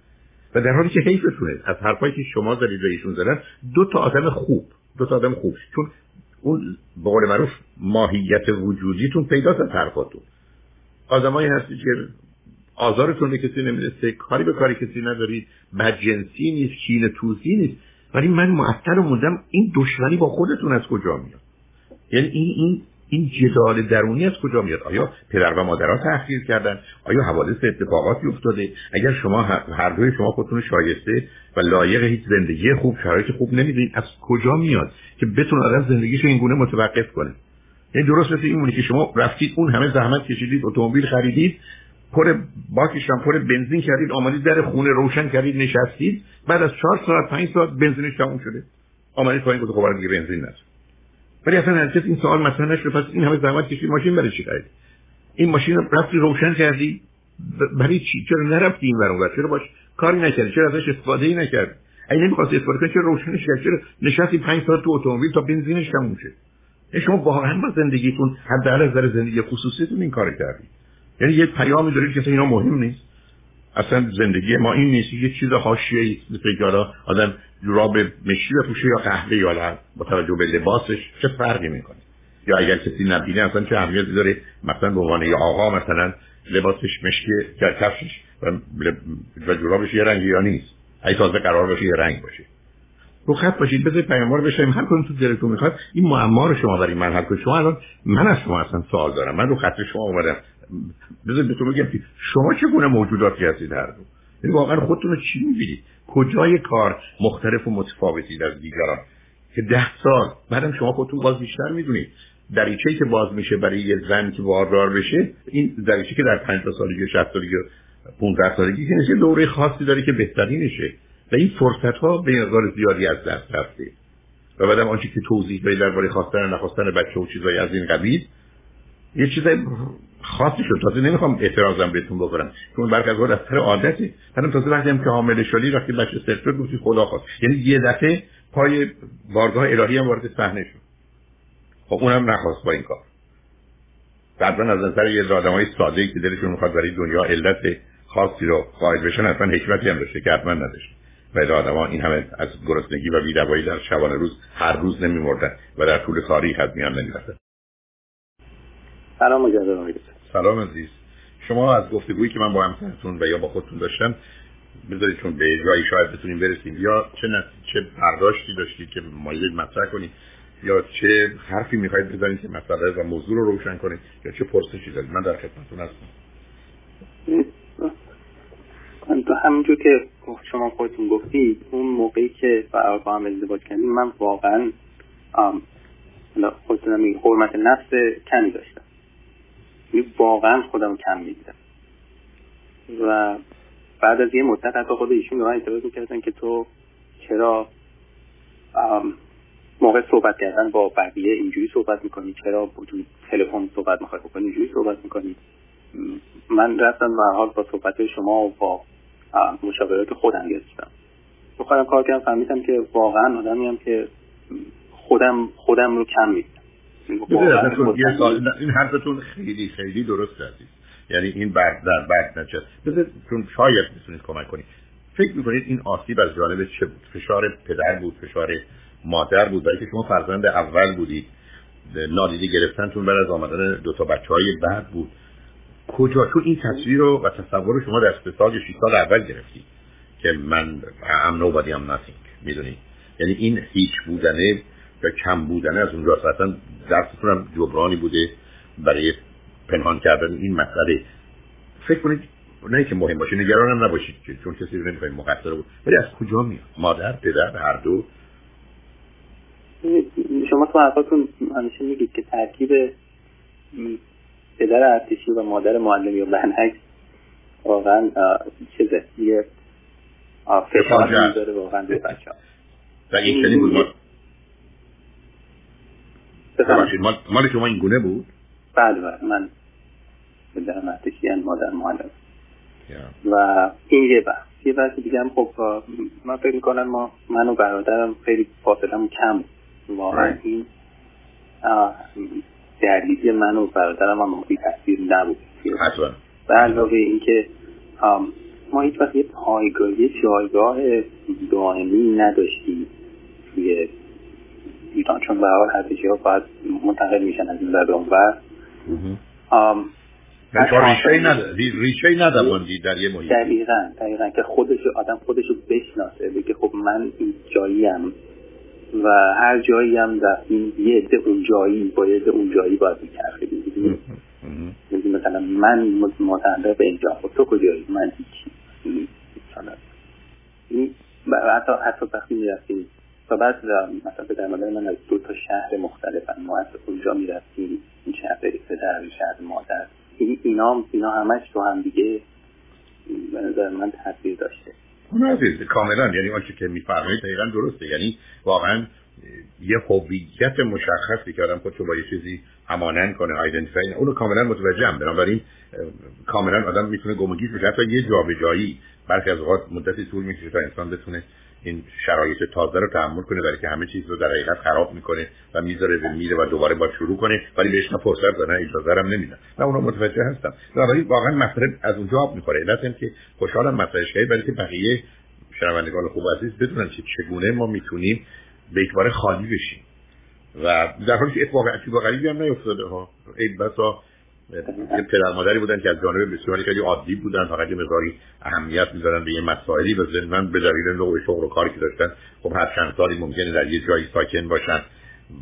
و در حالی که حیفتونه از حرفایی که شما زدید و ایشون زدن دو تا آدم خوب دو تا آدم خوب. چون اون به قول معروف ماهیت وجودیتون پیداست از حرفاتون. آدمایی هستی که آزارتون کسی نمی‌رسه کاری به کاری کسی ندارید بدجنسی نیست کین توزی نیست. ولی من معطل موندم این دشمنی با خودتون از کجا میاد؟ یعنی این این این جدال درونی از کجا میاد؟ آیا پدر و مادرها تحقیر کردن؟ آیا حوادث اتفاقاتی افتاده؟ اگر شما هر دوی شما خودتون شایسته و لایق هیچ زندگی خوب شرایط خوب نمیدین از کجا میاد که بتونه آدم زندگیشو این گونه متوقف کنه؟ یعنی درست مثل این که شما رفتید اون همه زحمت کشیدید اتومبیل خریدید پر باکش هم پر بنزین کردید آمدید در خونه روشن کردید نشستید. بعد از چهار ساعت پنج ساعت بنزینش تموم شده. آمدید پایین گفت خب دیگه بنزین نست ولی اصلا هرگز این سوال مثلا نشد. پس این همه زحمت کشید. ماشین برای چی خرید؟ این ماشین رفتی روشن کردی؟ برای چی؟ چرا نرفتی این ور چرا باش کاری نکردی؟ چرا ازش استفاده ای نکردی؟ اگه نمی‌خواست استفاده کنی چرا روشنش کردی؟ چرا نشستی 5 ساعت تو اتومبیل تا بنزینش تموم شه؟ شما واقعا با زندگیتون حداقل از نظر زندگی خصوصیتون این کار کردید یعنی یه پیامی دارید که اینا مهم نیست. اصلا زندگی ما این نیست یه چیز حاشیه‌ای مثل آدم جوراب مشی بپوشه یا قهوه یا با توجه به لباسش چه فرقی می‌کنه؟ یا اگر کسی نبینه اصلا چه اهمیتی داره؟ مثلا به عنوان آقا مثلا لباسش مشکی کفشش و جورابش یه رنگی یا نیست. ای تازه قرار باشه یه رنگ باشه. رو خط باشید بذارید پیاموار بشیم هر کدوم تو دلتون می‌خواد این معما رو شما برای من حل کنید. شما الان من از شما اصلا سوال دارم. من رو خط شما اومدم. بذارید بهتون بگم شما چگونه موجوداتی هستید هر دو؟ یعنی واقعا خودتون رو چی می‌بینید؟ کجای کار مختلف و متفاوتید از دیگران؟ که ده سال بعدم شما خودتون باز بیشتر می‌دونید. دریچه که باز میشه برای یه زن که باردار بشه این دریچه که در 50 سالگی 60 سالگی 15 سالگی که نشه دوره خاصی داره که بهترینشه و این فرصت ها به مقدار زیادی از دست رفته. و بعدم آنچه که توضیح بدید درباره خواستن و نخواستن بچه و چیزایی از این قبیل یه چیز خاصی شد. تازه نمی‌خوام اعتراضم بهتون بکنم چون برخی از سر عادتی. حالا تازه وقتی هم که حامله شدی وقتی بچه سر شد گفتی خدا خواست یعنی یه دفعه پای بارگاه الهی هم وارد صحنه شد. خب اونم نخواست با این کار. بعدا از نظر یه آدمای ساده که دلشون می‌خواد برای دنیا علت خاصی رو خواهد بشن اصلا حکمتی هم داشته که حتما نداشت و آدما این همه از گرسنگی و بیدوایی در شبانه روز هر روز نمیمردن و در طول تاریخ از میان نمی‌رفتن. سلام مجدد سلام عزیز. شما از گفتگویی که من با همسرتون و یا با خودتون داشتم بذارید چون به جایی شاید بتونیم برسیم. یا چه چه برداشتی داشتید که مایلید مطرح کنید یا چه حرفی می‌خواید بزنید که مسئله و موضوع رو روشن کنید؟ یا چه پرسشی دارید؟ من در خدمتتون هستم. تو همینجور که شما خودتون گفتید اون موقعی که با هم ازدواج کردیم من واقعا خودتونم میگه حرمت نفس کمی داشتم. واقعا خودم کم می‌دیدم و بعد از یه مدت حتی خود ایشون به من اعتراض می‌کردن که تو چرا موقع صحبت کردن با بقیه اینجوری صحبت می‌کنی؟ چرا وجود تلفن صحبت می‌خوای بکنی؟ اینجوری صحبت می‌کنی؟ من رفتم به حال با صحبت شما و با مشاورات خودم گرفتم. خودم کار کردم فهمیدم که واقعا آدمی هم که خودم خودم رو کم میدم این حرفتون خیلی خیلی درست عزیز یعنی این بعد در بعد نچه بذار چون شاید می‌تونید کمک کنید. فکر می‌کنید این آسیب از جانب چه بود؟ فشار پدر بود فشار مادر بود برای که شما فرزند اول بودید. نادیده گرفتنتون بعد از آمدن دو تا بچه های بعد بود. کجا؟ چون این تصویر رو و تصور رو شما در سال یا سال اول گرفتید که من ام nobody am nothing. می‌دونید؟ یعنی این هیچ بودنه و کم بودنه از اونجا اصلا درستون هم جبرانی بوده برای پنهان کردن این مسئله. فکر کنید نه که مهم باشه نگران هم نباشید که چون کسی رو نمی‌خواید مقصر بود ولی از کجا میاد؟ مادر پدر هر دو. شما تو حرفاتون همیشه میگید که ترکیب پدر ارتشی و مادر معلمی و بنهک واقعا چیزه. یه فشار داره واقعا به بچه ها و این چنین بود. مال, مال شما این گونه بود؟ بله بله. من پدرم ارتشی مادر معلم و این یه بحث. یه بحث دیگه هم خب من فکر می‌کنم ما من و برادرم خیلی فاصلم کم واقعا این دردیدی من و برادرم هم بی تاثیر نبود. به علاوه اینکه ما هیچ وقت یه پایگاه یه جایگاه دائمی نداشتیم توی ایران چون به حال هرچی ها باید منتقل میشن از این ور. اونور ریشه ای ندموندی در یه محیط. دقیقا دقیقا که خودش آدم خودشو بشناسه بگه خب من این جاییم و هر جایی هم رفتیم یه عده اون جایی با یه عده اون جایی باید میچرخیدیم مثلا من متعلق به اینجا. خب تو کجایی؟ من هیچی. حتی حتی وقتی می‌رفتیم و بعد مثلا در مادر من از دو تا شهر مختلف ما از اونجا می‌رفتیم. این شهر پدر شهر مادر. اینا اینا همش تو هم دیگه به نظر من تاثیر داشته. عزیز کاملا. یعنی آنچه که میفرمایید دقیقا درسته. یعنی واقعا یه هویت مشخصی که آدم خودشو با یه چیزی همانند کنه آیدنتیفای اونو کاملا متوجهم بنابراین کاملا آدم می‌تونه گمگیش بشه. حتی یه جابجایی برخی از اوقات مدتی طول می‌کشه تا انسان بتونه این شرایط تازه رو تحمل کنه برای که همه چیز رو در حقیقت خراب می‌کنه و می‌ذاره به میره و دوباره با شروع کنه ولی بهش نه فرصت نه اجازه هم نمیدن من اونو متوجه هستم. ولی واقعا مسئله از اونجا آب می‌خوره. علت که خوشحالم مطرحش کردید برای که بقیه شنوندگان خوب عزیز بدونن که چگونه ما می‌تونیم به اعتبار خالی بشیم. و در حالی که اتفاق عجیب و غریبی هم نیفتاده ها. ای بسا یه پدر مادری بودن که از جانب بسیاری خیلی عادی بودن فقط یه مقداری اهمیت می‌دادن به یه مسائلی و ضمن به دلیل نوع شغل و کاری که داشتن خب هر چند سالی ممکنه در یه جایی ساکن باشن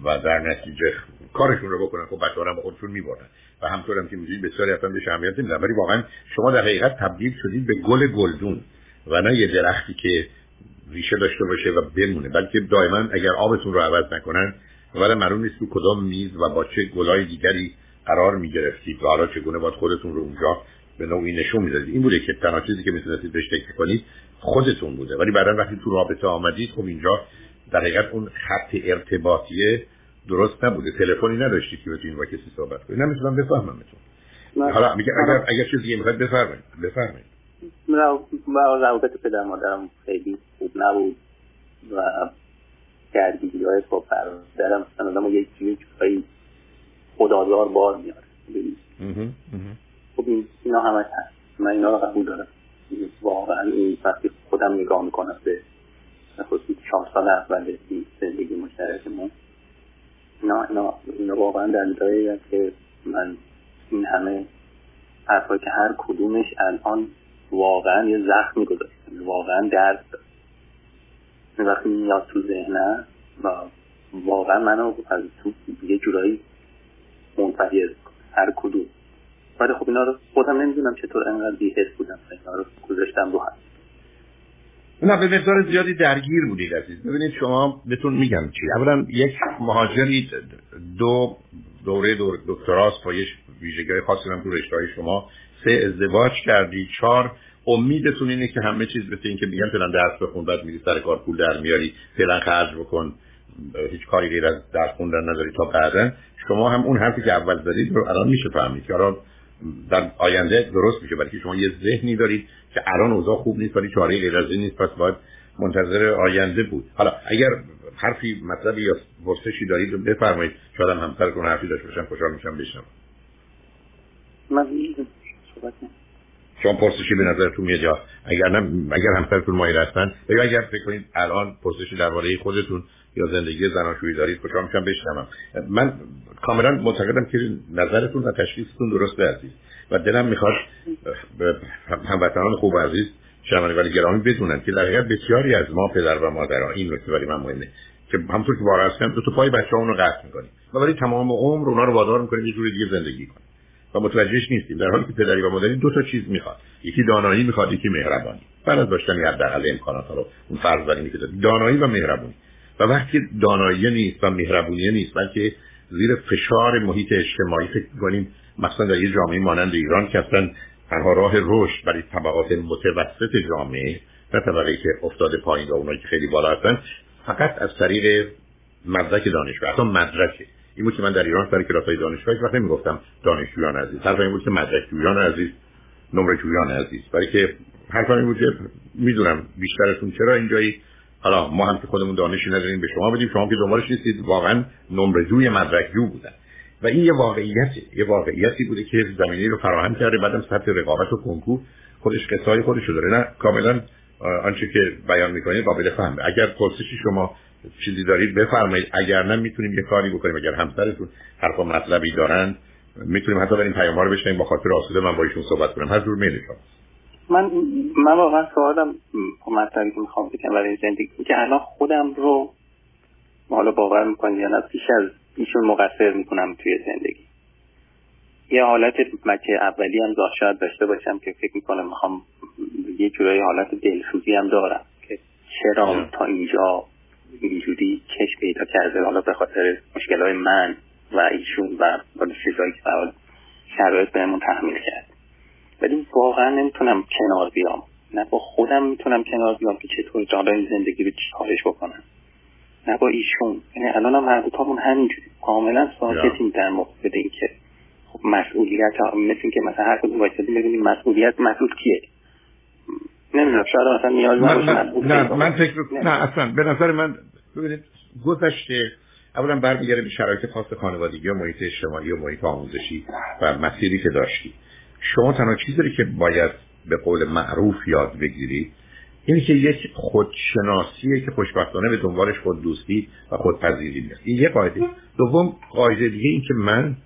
و در نتیجه کارشون رو بکنن. خب بچه‌ها هم خودشون میبردن. و همطور هم که می‌دونید بسیاری اصلا بهش اهمیت نمیدن. ولی واقعا شما در حقیقت تبدیل شدید به گل گلدون و نه یه درختی که ریشه داشته باشه و بمونه. بلکه دائما اگر آبتون رو عوض نکنن ولی معلوم نیست کدام میز و با چه گلای دیگری قرار می گرفتید و حالا چگونه باید خودتون رو اونجا به نوعی نشون می‌دادید این بوده که تنها چیزی که می‌تونستید بهش فکر کنید خودتون بوده. ولی بعدا وقتی تو رابطه آمدید خب اینجا در حقیقت اون خط ارتباطیه درست نبوده. تلفنی نداشتید که بتونید با کسی صحبت کنید. نمی‌تونم بفهممتون حالا میگه اگر اگر چیزی دیگه می‌خواد بفرمایید. بفرمایید. روابط پدر مادرم خیلی خوب نبود و درگیری های با برادرم. مثلا آدم یک جوری خدازار بار میاره. خب این اینا همش هست. من اینا رو قبول دارم. واقعا این وقتی خودم نگاه می‌کنم به خصوصی چهار سال اول زندگی مشترکمون اینا اینا اینا واقعا دلیلایی که من این همه حرفایی که هر کدومش الان واقعا یه زخمی گذاشته واقعا درد وقتی میاد تو ذهنم و واقعا منو از تو یه جورایی منفجر هر کدوم. ولی خب اینا رو خودم نمی‌دونم چطور انقدر بیهست بودم. اینا رو گذاشتم رو هم. نه به مقدار زیادی درگیر بودید عزیز. ببینید شما بهتون میگم چی. اولا یک مهاجری دو دوره دور دکتراست با یک ویژگی خاصی هم تو رشته شما. سه ازدواج کردی چهار امیدتون اینه که همه چیز مثل این که میگن فلان درس بخون بعد میری سر کار پول در میاری فعلا خرج بکن. هیچ کاری غیر از درس خوندن نداری تا بعدا. شما هم اون حرفی که اول زدید رو الان میشه فهمید که الان در آینده درست میشه که شما یه ذهنی دارید که الان اوضاع خوب نیست ولی چاره غیر از این نیست پس باید منتظر آینده بود. حالا اگر حرفی مطلبی یا پرسشی دارید بفرمایید. شاید هم همسرتون حرفی داشته باشم خوشحال میشم بشنوم. من شما پرسشی به نظرتون میاد یا اگر نه اگر همسرتون مایل هستن یا اگر فکر کنید الان پرسشی درباره خودتون یا زندگی زناشویی دارید خوشحال میشم بشنوم. من کاملا معتقدم که نظرتون و تشخیصتون درسته عزیز و دلم می‌خواد هموطنان خوب عزیز ولی گرامی بدونن که در بسیاری از ما پدر و مادرها این نکته برای من مهمه که همونطور که بارا هستم دو تا پای بچه رو قطع می‌کنیم. و ولی تمام عمر اونا رو وادار می‌کنیم یه جوری دیگه زندگی کنیم. و متوجهش نیستیم. در حالی که پدری و مادری دو تا چیز می‌خواد. یکی دانایی می‌خواد یکی مهربانی. بعد از داشتن حداقل امکانات رو اون فرض داریم که دانایی و مهربانی و وقتی دانایی نیست و مهربونی نیست بلکه زیر فشار محیط اجتماعی فکر کنیم مثلا در یه جامعه مانند ایران که اصلا تنها راه رشد برای طبقات متوسط جامعه نه طبقه که افتاده پایین و اونایی که خیلی بالا هستن فقط از طریق مدرک دانشگاه حتی مدرکه این بود که من در ایران سر کلاس های دانشگاه وقت نمی‌گفتم دانشجویان عزیز حرف این بود که مدرک جویان عزیز نمره جویان عزیز. برای که حرف این بود که می‌دونم بیشترتون چرا اینجایی. حالا ما هم که خودمون دانشی نداریم به شما بدیم. شما که دنبالش نیستید واقعا نمره جوی مدرک جو بودن و این یه واقعیتی یه واقعیتی بوده که زمینه رو فراهم کرده بعدم سطح رقابت و کنکور. خودش قصای خودش داره. نه کاملا آنچه که بیان می‌کنید قابل فهمه. اگر پرسشی شما چیزی دارید بفرمایید. اگر نه می‌تونیم یه کاری بکنیم. اگر همسرتون حرف مطلبی دارن می‌تونیم حتی بریم پیام رو بشنیم با خاطر آسوده من با ایشون صحبت کنم. هر جور میل من من واقعا سوالم مطلبی که می‌خوام بگم برای زندگی که الان خودم رو حالا باور می‌کنید یا نه پیش از ایشون مقصر می‌کنم توی زندگی. یه حالت مکه اولی هم شاید داشته باشم که فکر می‌کنم می‌خوام یه جورایی حالت دلسوزی هم دارم که چرا تا اینجا اینجوری کش پیدا کرده؟ حالا به خاطر مشکل های من و ایشون و چیزهایی که شرایط بهمون تحمیل کرد. ولی واقعا نمی‌تونم کنار بیام. نه با خودم می‌تونم کنار بیام که چطور این زندگی رو چیکارش بکنم. نه با ایشون. یعنی الان هم همون همینجوری. کاملا ساکتیم در مقابل که خب مسئولیت مثل که مثلا هر کدوم وایسادی ببینیم مسئولیت مسئول کیه؟ نمی‌دونم. شاید مثلا نیاز من, نه من فکر نه. اصلا. به نظر من ببینید گذشته اولا برمیگرده به شرایط خاص خانوادگی و محیط اجتماعی و محیط آموزشی و مسیری که داشتی. شما تنها چیزی که باید به قول معروف یاد بگیرید اینه که یک خودشناسیه که خوشبختانه به دنبالش خود دوستی و خودپذیری میاد. این یه قاعده. دوم قاعده دیگه این که من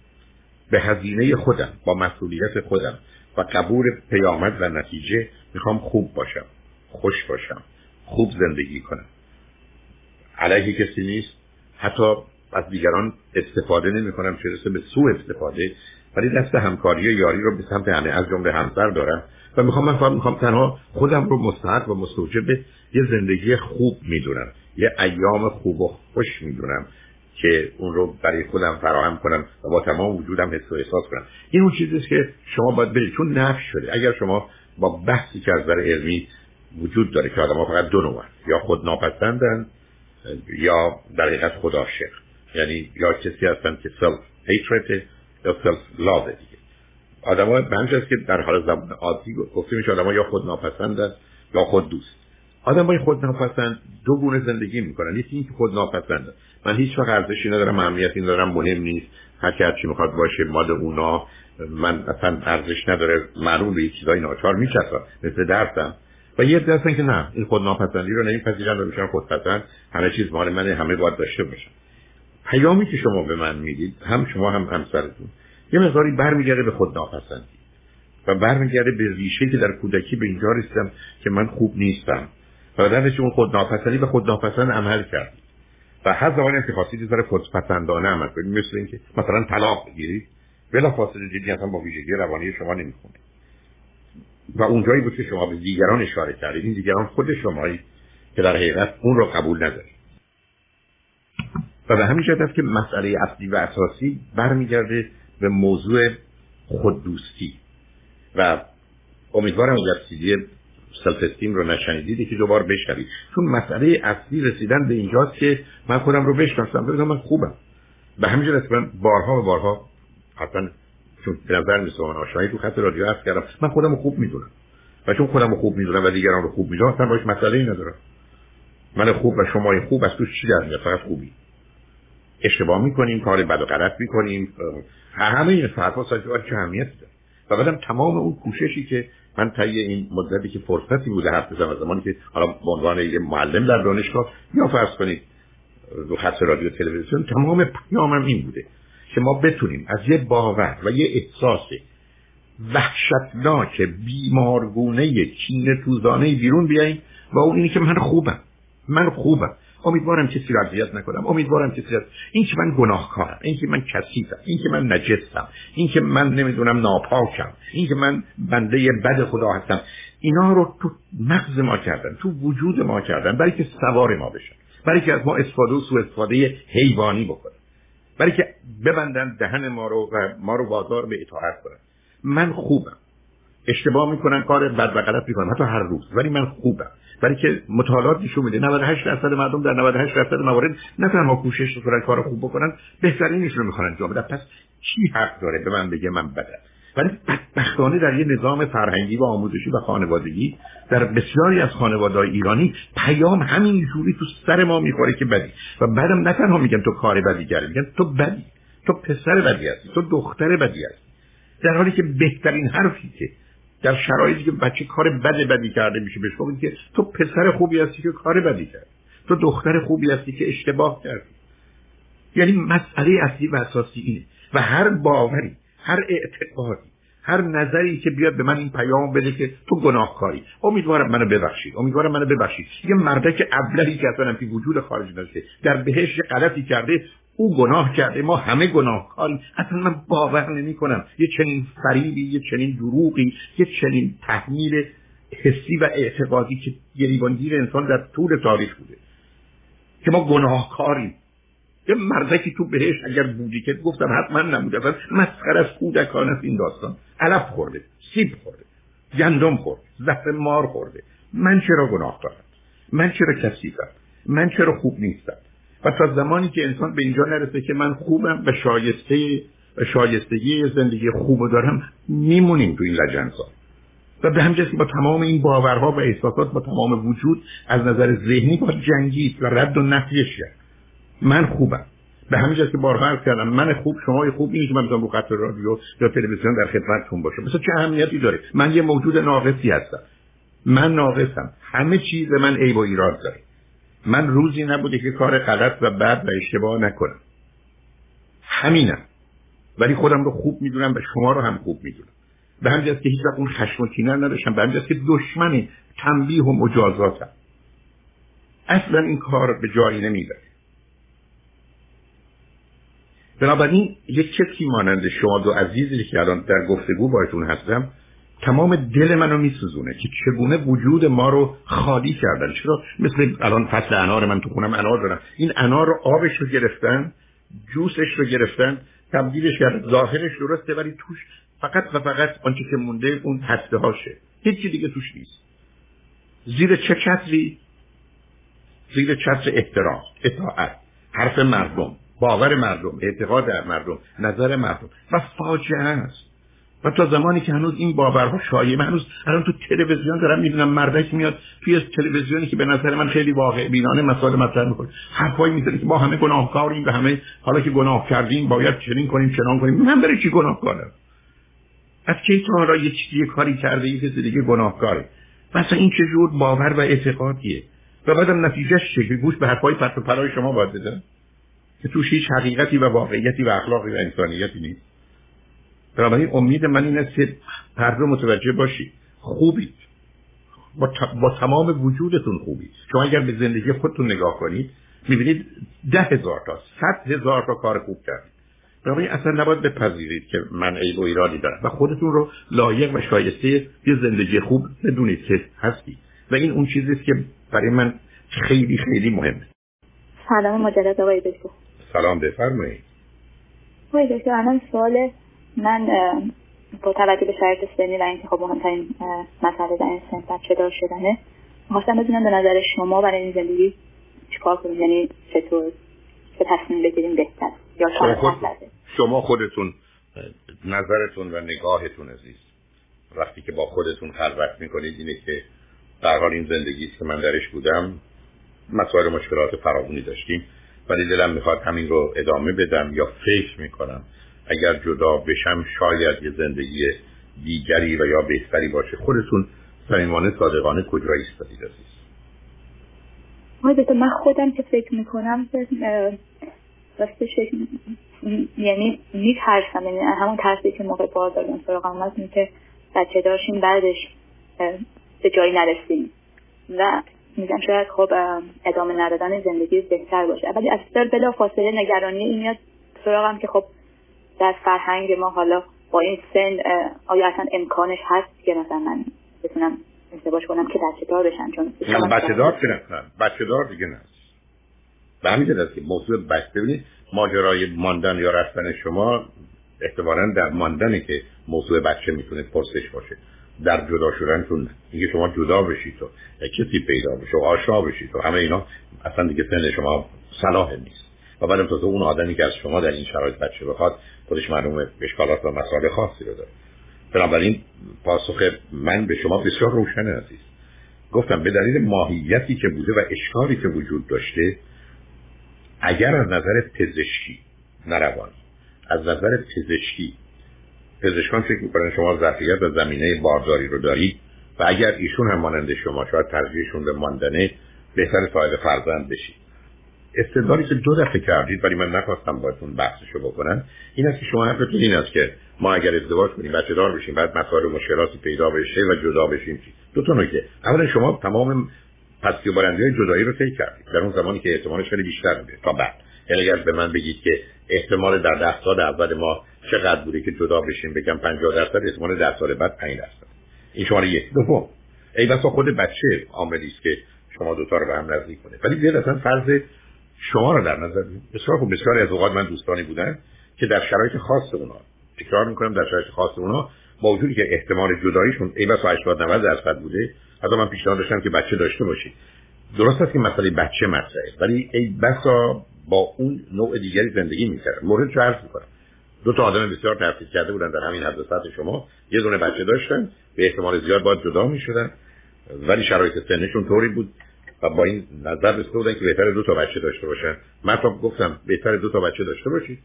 به هزینه خودم با مسئولیت خودم و قبول پیامد و نتیجه می‌خوام خوب باشم خوش باشم خوب زندگی کنم. علیه کسی نیست. حتی از دیگران استفاده نمی کنم چه به سوء استفاده ولی دست همکاری و یاری رو به سمت همه از جمله همسر دارم. و می‌خوام من فقط می‌خوام تنها خودم رو مستحق و مستوجب یه زندگی خوب می‌دونم. یه ایام خوب و خوش می‌دونم که اون رو برای خودم فراهم کنم و با تمام وجودم حس و احساس کنم. این اون چیزیست که شما باید برید چون نفش شده. اگر شما با بحثی که از نظر علمی وجود داره که آدم فقط دو نوع یا خود ناپسندن یا در حقیقت خود عاشق. یعنی یا کسی هستن که self hatred یا self love دیگه. آدم ها است که در حال زبان عادی گفته میشه آدم یا خود ناپسندن یا خود دوست آدم های خود ناپسند دو گونه زندگی می‌کنن. یکی اینکه خود ناپسندن من هیچ وقت ارزشی ندارم اهمیتی ندارم مهم نیست. هر کی چی می‌خواد باشه مال اونا. من اصلا ارزش نداره. معلوم به چیزای ناچار میچسبم. مثل درسم. و یه عده که نه این خود ناپسندی رو نمیپذیرن و میشن خودپسند. همه چیز مال منه همه باید داشته باشن. پیامی که شما به من می‌دید هم شما هم همسرتون یه مقداری برمیگرده به خود ناپسندی و برمیگرده به ریشه که در کودکی به اینجا رسیدم که من خوب نیستم. و در اون خود ناپسندی به خود ناپسند عمل کرد. و هر زمانی که خواستید خود خودپسندانه عمل کنید مثل اینکه مثلا طلاق بگیرید بلا فاصله جدی اصلا با ویژگی روانی شما نمی‌خونه. و اونجایی بود که شما به دیگران اشاره کردید. این دیگران خود شمایی که در حقیقت اون رو قبول ندارید. و به همین جهت که مسئله اصلی و اساسی برمیگرده به موضوع خوددوستی. و امیدوارم اگر سیدی سلف استیم رو نشنیدید که دوبار بشنوید. چون مسئله اصلی رسیدن به اینجاست که من خودم رو بشناسم. بگم من خوبم. به همین جهت من بارها و بارها حتما چون به نظر میسه آشنایی تو خط رادیو عرض کردم من خودم رو خوب می‌دونم. و چون خودم رو خوب می‌دونم و دیگران رو خوب می‌دونم اصلا باش مسئله ای ندارم. من خوب و شما خوب از تو چی در فقط خوبی. اشتباه می‌کنیم کار بد و غلط می‌کنیم. همه این حرفا ساجوار چه اهمیتی داره. و بعدم تمام اون کوششی که من طی این مدتی که فرصتی بوده حرف بزنم زمانی که حالا به عنوان یه معلم در دانشگاه یا فرض کنید رو خط رادیو تلویزیون تمام پیامم این بوده که ما بتونیم از یه باور و یه احساس وحشتناک بیمارگونه چین توزانه بیرون بیاییم و اون اینی که من خوبم. من خوبم. امیدوارم کسی را اذیت نکنم. امیدوارم کسی را این که من گناهکارم این که من کثیفم این که من نجسم این که من نمی‌دونم ناپاکم این که من بنده بد خدا هستم. اینا رو تو مغز ما کردن تو وجود ما کردن برای که سوار ما بشن. برای که از ما استفاده و سوء استفاده حیوانی بکنن. برای که ببندن دهن ما رو و ما رو وادار به اطاعت کنن. من خوبم. اشتباه می‌کنن کار بد و غلط می‌کنن حتی هر روز. ولی من خوبم. برای که مطالعات نشون میده. 98 درصد مردم در 98 درصد موارد نه تنها کوشش می‌کنن کار خوب بکنن بهترینش رو می‌خوان انجام بدن. پس کی حق داره به من بگه من بدم؟ ولی بدبختانه در یه نظام فرهنگی و آموزشی و خانوادگی در بسیاری از خانواده ایرانی پیام همین جوری تو سر ما می‌خوره که بدی. و بعدم نه تنها میگن تو کار بدی کردی میگن تو بدی. تو پسر بدی هستی تو دختر بدی هستی. در حالی که بهترین حرفی که در شرایطی که بچه کار بد بدی کرده میشه بهش گفت که تو پسر خوبی هستی که کار بدی کرد. تو دختر خوبی هستی که اشتباه کردی. یعنی مسئله اصلی و اساسی اینه. و هر باوری هر اعتقادی هر نظری که بیاد به من این پیام بده که تو گناهکاری. امیدوارم منو ببخشید. امیدوارم منو ببخشید. یه مردک ابلهی که اصلا وجود خارج نشده در بهش غلطی کرده او گناه کرده. ما همه گناهکاریم. اصلا من باور نمی کنم یه چنین فریبی یه چنین دروغی یه چنین تحمیل حسی و اعتقادی که گریبانگیر انسان در طول تاریخ بوده. که ما گناهکاریم. یه مردکی تو بهش اگر بودی که گفتم حتما نبوده. و مسخر از کودکان این داستان. علف خورده سیب خورده گندم خورده زهر مار خورده. من چرا گناه دارم من چرا کثیفم؟ من چرا خوب نیستم؟ و تا زمانی که انسان به اینجا نرسه که من خوبم و شایسته و شایستگی زندگی خوب دارم میمونیم تو این لجنزار و به همجاست که با تمام این باورها و احساسات با تمام وجود از نظر ذهنی با جنگید و رد و نفیش کرد من خوبم. به همین که بارها عرض کردم من خوب شما خوب نیست من رو خط رادیو یا تلویزیون در خدمتتون باشم. مثلا چه اهمیتی داره؟ من یه موجود ناقصی هستم. من ناقصم. همه چیز من عیب و ایراد داره. من روزی نبوده که کار غلط و بد و اشتباه نکنم. همینم. ولی خودم رو خوب می‌دونم و شما رو هم خوب می‌دونم. به همین که هیچ وقت اون خشم و کینه نداشتم به همین که دشمن تنبیه و مجازاتم. اصلا این کار به جایی نمی‌بره. بنابراین یک کسی مانند شما دو عزیزی که الان در گفتگو بایتون هستم تمام دل منو میسوزونه که چگونه وجود ما رو خالی کردن. چرا؟ مثل الان فصل انار من تو خونم انار دارم. این انار رو آبش رو گرفتن جوسش رو گرفتن تبدیلش کردن ظاهرش درسته ولی توش فقط و فقط آنچه که مونده اون هسته هاشه. هیچی دیگه توش نیست. زیر چه چتری زیر چتر احترام اطاعت حرف مردم باور مردم اعتقاد در مردم نظر مردم. و فاجعه است. و تا زمانی که هنوز این باورها شایع هنوز الان تو تلویزیون دارم می‌بینم مردک میاد توی تلویزیونی که به نظر من خیلی واقع بینانه مسائل مطرح می‌کنه. حرفایی می‌زنه که ما همه گناهکاریم و همه حالا که گناه کردیم باید چنین کنیم چنان کنیم. من برای چی گناهکارم از کی تو حالا یه چیزی کاری کرده ای که دیگه گناهکاره؟ مثلا این چه جور باور و اعتقادیه؟ و بعدم نتیجهش چه؟ گوش به حرفای پرت و پرای شما باید بدن که توش هیچ حقیقتی و واقعیتی و اخلاقی و انسانیتی نیست. بنابراین امید من این است که هر متوجه باشید. خوبید. با, با تمام وجودتون خوبید. شما اگر به زندگی خودتون نگاه کنید می‌بینید ده هزار تا صد هزار تا کار خوب کردید. بنابراین اصلا نباید بپذیرید که من عیب و ایرادی دارم و خودتون رو لایق و شایسته یه زندگی خوب بدونید که هستی و این اون چیزی که برای من خیلی خیلی مهمه. سلام مجدد آقای دکتر. سلام بفرمایید. آقای دکتر الان سوال من با توجه به شرایط سنی و اینکه خب مهمترین مسئله در این سن بچه دار شدنه خواستم بدونم به نظر شما برای این زندگی چیکار کنیم؟ یعنی چطور چه تصمیم بگیریم بهتر؟ یا شما, خود... شما خودتون نظرتون و نگاهتون عزیز. وقتی که با خودتون خلوت می‌کنید اینه که در حال این زندگی که من درش بودم. مسائل مشکلات فراوانی داشتیم. ولی دلم می‌خواد همین رو ادامه بدم یا فکر می‌کنم اگر جدا بشم شاید یه زندگی دیگری و یا بهتری باشه. خودتون صمیمانه صادقانه کجا ایستادید عزیز؟ من خودم که فکر می‌کنم راستش یعنی میترسم. یعنی همون ترسی که موقع بار داریم سراغم از که بچه داشتیم بعدش به جایی نرسیم. و میگم شاید خب ادامه ندادن زندگی بهتر باشه. ولی از بلا فاصله نگرانی این میاد سراغم که خب در فرهنگ ما حالا با این سن آیا اصلا امکانش هست که مثلا من بتونم ازدواج کنم که بچه دار بشن چون بچه دار که نه بچه دار دیگه نه. به همین است که موضوع بچه ببینید ماجرای ماندن یا رفتن شما احتمالا در ماندنی که موضوع بچه می‌تونه پرسش باشه. در جدا شدنتون اینکه شما جدا بشید و کسی پیدا بشه و آشنا بشید و همه اینا اصلا دیگه سن شما صلاح نیست. و بعدم تو اون آدمی که از شما در این شرایط بچه بخواد خودش معلومه اشکالات و مسائل خاصی رو داره. بنابراین پاسخ من به شما بسیار روشن عزیز. گفتم به دلیل ماهیتی که بوده و اشکالی که وجود داشته اگر از نظر پزشکی نروان از نظر پزشکی پزشکان فکر می‌کنن شما ظرفیت و زمینه بارداری رو دارید و اگر ایشون هم مانند شما شاید ترجیحشون به ماندنه بهتر صاحب فرزند بشید. استدلالی که دو دفعه کردید ولی من نخواستم باتون بحثشو بکنم این است که شما حرفتون این است که ما اگر ازدواج کنیم بچه دار بشیم بعد مسائل مشکلاتی پیدا بشه و جدا بشیم. دو تا نکته. اولا شما تمام پستی و بلندی های جدایی رو طی کردید. در اون زمانی که احتمالش خیلی بیشتر بوده تا بعد. یعنی اگر به من بگید که احتمال در ده سال اول ما چقدر بوده که جدا بشیم بگم 50 درصد احتمال در سال بعد 5 درصد. این شماره یک. دوم. ای بسا خود بچه عاملی است که شما دوتا رو به هم نزدیک کنه ولی بیاد اصلا فرض شما رو در نظر بسیار خوب بسیاری از اوقات من دوستانی بودن که در شرایط خاص اونا. تکرار می‌کنم در شرایط خاص اونا با وجودی که احتمال جداییشون ای بسا 80 90 درصد بوده. حتی من پیشنهاد داشتم که بچه داشته باشید درست است که مسئله بچه مطرحه ولی ای بسا با اون نوع دیگری زندگی می‌کرد مورد چه عرض می‌کنم. دو تا آدم بسیار تحصیل کرده بودن در همین حد شما. یه دونه بچه داشتن به احتمال زیاد باید جدا می‌شدن ولی شرایط سنشون طوری بود و با این نظر رسیده بودن که بهتر دو تا بچه داشته باشن. من تا گفتم بهتر دو تا بچه داشته باشید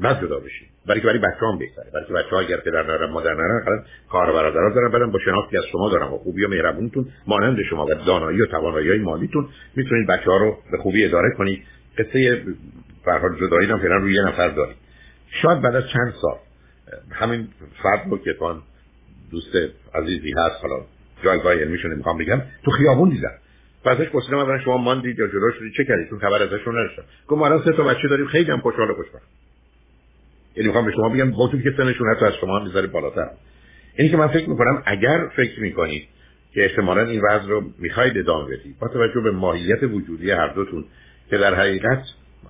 بعد جدا بشید برای که برای بچه هم بهتره. برای که بچه ها اگر پدر نرم مادر نرم خلاص کار برادرها دارن بعدم با شناختی از شما دارم و خوبی و مهربونتون مانند شما و دانایی و توانایی های مالیتون می‌تونید بچه رو به خوبی اداره کنید. قصه فرهاد جدایی هم فعلا روی یه نفر دارید شاید بعد از چند سال همین فرد رو که دوست عزیزی هست حالا جایگاه علمیشو نمی‌خوام بگم تو خیابون دیدم. ازش پرسیدم اولا شما ماندید یا جدا شدید؟ چه کردید؟ چون خبر ازشون نداشتم گفت ما الان سه تا بچه داریم خیلی هم خوشحال و خوشبخت. یعنی می‌خوام به شما بگم با که سنشون حتی از شما هم می‌ذاره بالاتر. اینی که من فکر می‌کنم اگر فکر می‌کنید که احتمالا این وضع رو می‌خواید ادامه بدید با توجه به ماهیت وجودی هر دوتون که در حقیقت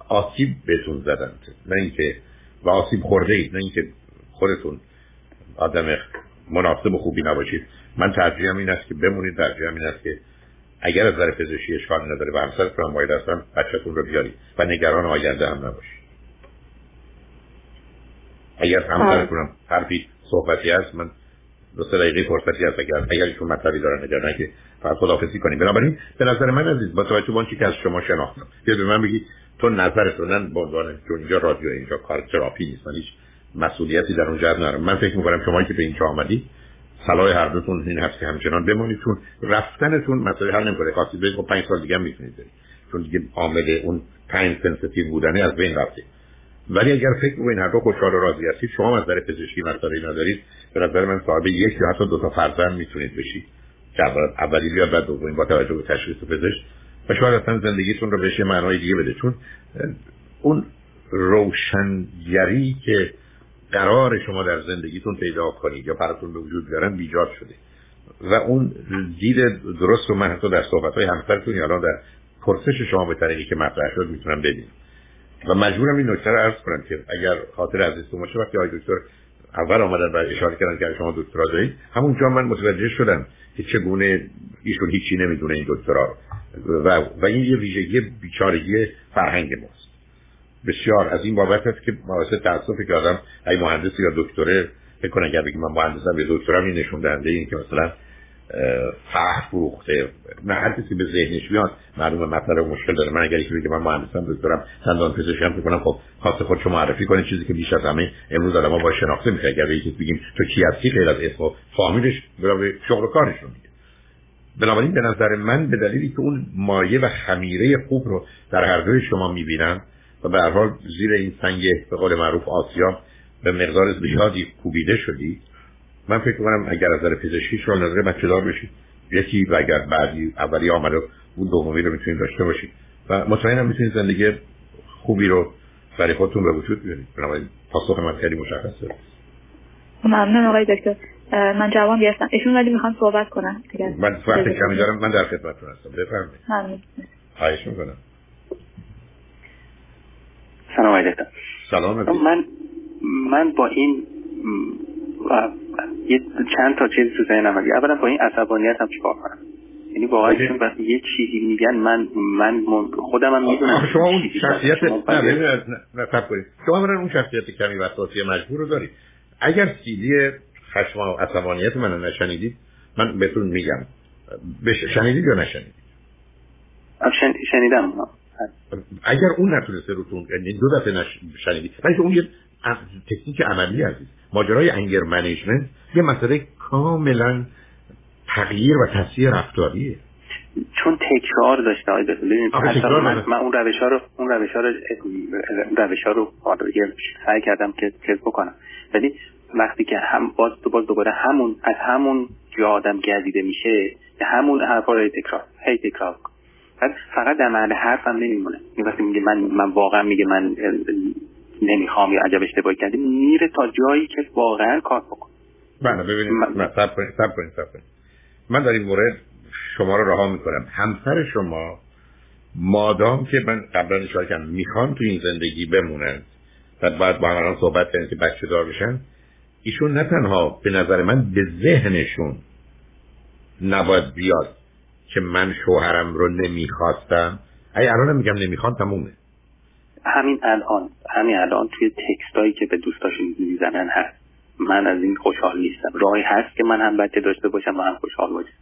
آسیب بهتون زدند نه اینکه و آسیب خورده اید نه اینکه خودتون آدم مناسب و خوبی نباشید. من ترجیحم این است که بمونید ترجیحم این است که اگر از نظر پزشکی اشکال نداره و همسرتون هم باید اصلا بچهتون رو بیارید و نگران آینده هم نباشید. اگر همسرتون هم حرفی صحبتی هست من دو سه دقیقه فرصتی هست اگر اگر ایشون مطلبی دارن نه که فقط خداحافظی کنیم. بنابراین به نظر من عزیز با توجه به که از شما شناختم بیا به من بگی تو نظرتون نه به چون اینجا رادیو اینجا کار تراپی نیست من هیچ مسئولیتی در اونجا ندارم. من فکر می‌کنم شما که به اینجا آمدی صلاح هر دوتون این هست که همچنان بمونید چون رفتنتون مسئله حل نمی‌کنه. خاصی بگید خب 5 سال دیگه هم می‌تونید برید. چون دیگه عامل اون پنج sensitive بودنه از بین رفته. ولی اگر فکر می‌کنید هر دو خوشحال و راضی هستید شما از نظر پزشکی مسئله ندارید به نظر من صاحب یک یا حتی دو تا فرزند می‌تونید بشید. که اولی بیاد بعد دومی با توجه به تشخیص پزشک. و شاید اصلا زندگیتون رو بشه معنای دیگه بده. چون اون روشنگری که قرار شما در زندگیتون پیدا کنید یا براتون به وجود بیارن بیجاد شده. و اون دید درست رو من حتی در صحبت های همسرتون یا در پرسش شما به طریقی که مطرح شد می‌تونم ببینم. و مجبورم این نکته رو عرض کنم که اگر خاطر عزیزتون باشه وقتی آقای دکتر اول آمدن و اشاره کردن که شما دکترا دارید همونجا من متوجه شدم که چگونه ایشون هیچی نمی‌دونه این دکترا و و این یه ویژگی بیچارگی فرهنگ ماست. بسیار. از این بابت است که باعث تاسف که آدم ای مهندس یا دکتره فکر کنه اگر بگم من مهندسم یا دکترم این نشون دهنده این که مثلا فرح فروخته. نه هر کسی به ذهنش میاد معلومه مطلب مشکل داره. من اگر یکی بگه من مهندسم دکترم دندان پزشکم فکر کنم خب خاص خودشو معرفی کنه چیزی که بیش از همه امروز آدم‌ها با شناخته میشه. اگر یکی بگیم تو کی هستی غیر از اسم و فامیلش برای شغل و کارشون میگه. بنابراین به نظر من به دلیلی که اون مایه و خمیره خوب رو در هر دوی شما می‌بینم و به هر حال زیر این سنگ به قول معروف آسیا به مقدار زیادی کوبیده شدی. من فکر کنم اگر از نظر پزشکی شما نظر بچه دار بشید یکی و اگر بعدی اولی آمده اون دومی رو می‌تونید داشته باشید و مطمئنم می‌تونید زندگی خوبی رو برای خودتون به وجود بیارید. بنابراین پاسخ من خیلی مشخصه. ممنون آقای دکتر. من جوان گرفتم. ایشون ولی می‌خوان صحبت کنن. من وقت کمی دارم. من در خدمتتون هستم. بفرمایید. ممنون. خواهش می‌کنم. سلام علیکم. سلام من من با این یه چند تا چیز تو ذهنم هست. اولا با این عصبانیت هم چیکار کنم؟ یعنی واقعا ایشون وقتی یه چیزی میگن من من خودم هم می‌دونم شما اون شخصیت نه نه نه کنید. شما برای اون شخصیت کمی وسواسی مجبور رو دارید. اگر سیدی خشم و عصبانیت منو نشنیدید من بهتون میگم. شنیدید یا نشنیدید؟ شنیدم. اگر اون نتونسته روتون یعنی دو دفعه شنیدید ولی اون یه تکنیک عملی عزیز ماجرای انگر منیجمنت یه مسئله کاملا تغییر و تاثیر رفتاریه. چون تکرار داشته. های من, من اون روش ها رو اون روش ها رو روش ها رو سعی کردم که تست بکنم. ولی وقتی که هم باز باز دوباره همون از همون جا آدم گزیده میشه همون حرفا رو تکرار. هی تکرار فقط در محل حرف هم نمیمونه. وقتی میگه من من واقعا میگه من نمی‌خوام یا عجب اشتباهی کردیم میره تا جایی که واقعا کار بکن بله ببینید من سب کنید سب کنید سب کنید. من در این مورد شما رو رها می‌کنم. همسر شما مادام که من قبلا اشاره کردم می‌خوان تو این زندگی بمونن و بعد با هم صحبت کردن که بچه دار بشن ایشون نه تنها به نظر من به ذهنشون نباید بیاد. که من شوهرم رو نمی‌خواستم. ای الان میگم نمی‌خوان تمومه. همین الان همین الان توی تکستایی که به دوستاشون می‌زنن هست. من از این خوشحال نیستم. راهی هست که من هم بچه داشته باشم و هم خوشحال باشم.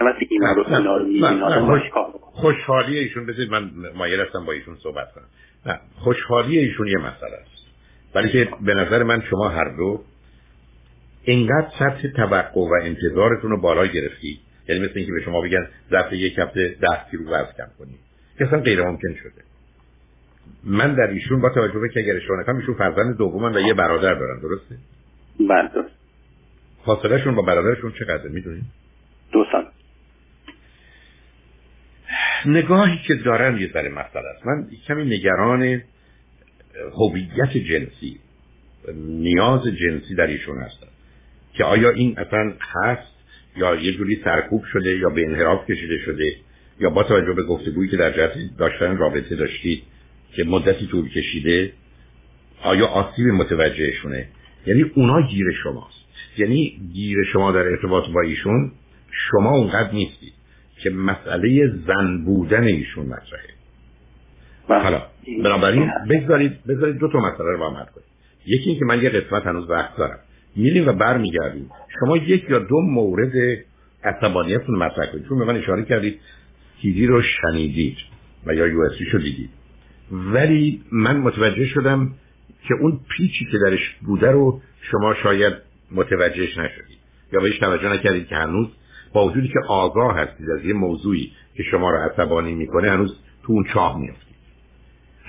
وقتی این رو خوشحالی ایشون بذارید من مایل هستم با ایشون صحبت کنم. نه خوشحالی ایشون یه مسئله است. ولی که به نظر من شما هر دو اینقدر سطح توقع و انتظارتون رو بالا گرفتی یعنی مثل اینکه به شما بگن ظرف یک هفته ده کیلو وزن کم کنید که اصلا غیر ممکن شده. من در ایشون با توجه به که اگر اشتباه نکنم ایشون فرزند دومن و یه برادر دارن درسته؟ بله درست. فاصله شون با برادرشون چقدر می‌دونید دو سال. نگاهی که دارن یه ذره مسئله است. من کمی نگران هویت جنسی نیاز جنسی در ایشون هستم. که آیا این اصلا هست؟ یا یه جوری سرکوب شده یا به انحراف کشیده شده یا با توجه به گفتگویی که در جهت داشتن رابطه داشتید که مدتی طول کشیده آیا آسیب متوجهشونه؟ یعنی اونا گیر شماست. یعنی گیر شما در ارتباط با ایشون شما اونقدر نیستید که مسئله زن بودن ایشون مطرحه. بله. حالا بنابراین بگذارید بذارید دو تا مسئله رو با هم کنید یکی اینکه من یه قسمت هنوز وقت دارم. میریم و برمیگردیم. شما یک یا دو مورد عصبانیتتون مطرح کنید. چون به من اشاره کردید تیوی رو شنیدید و یا یو رو دیدید. ولی من متوجه شدم که اون پیچی که درش بوده رو شما شاید متوجهش نشدید. یا بهش توجه نکردید که هنوز با وجودی که آگاه هستید از یه موضوعی که شما رو عصبانی می‌کنه هنوز تو اون چاه میافتید.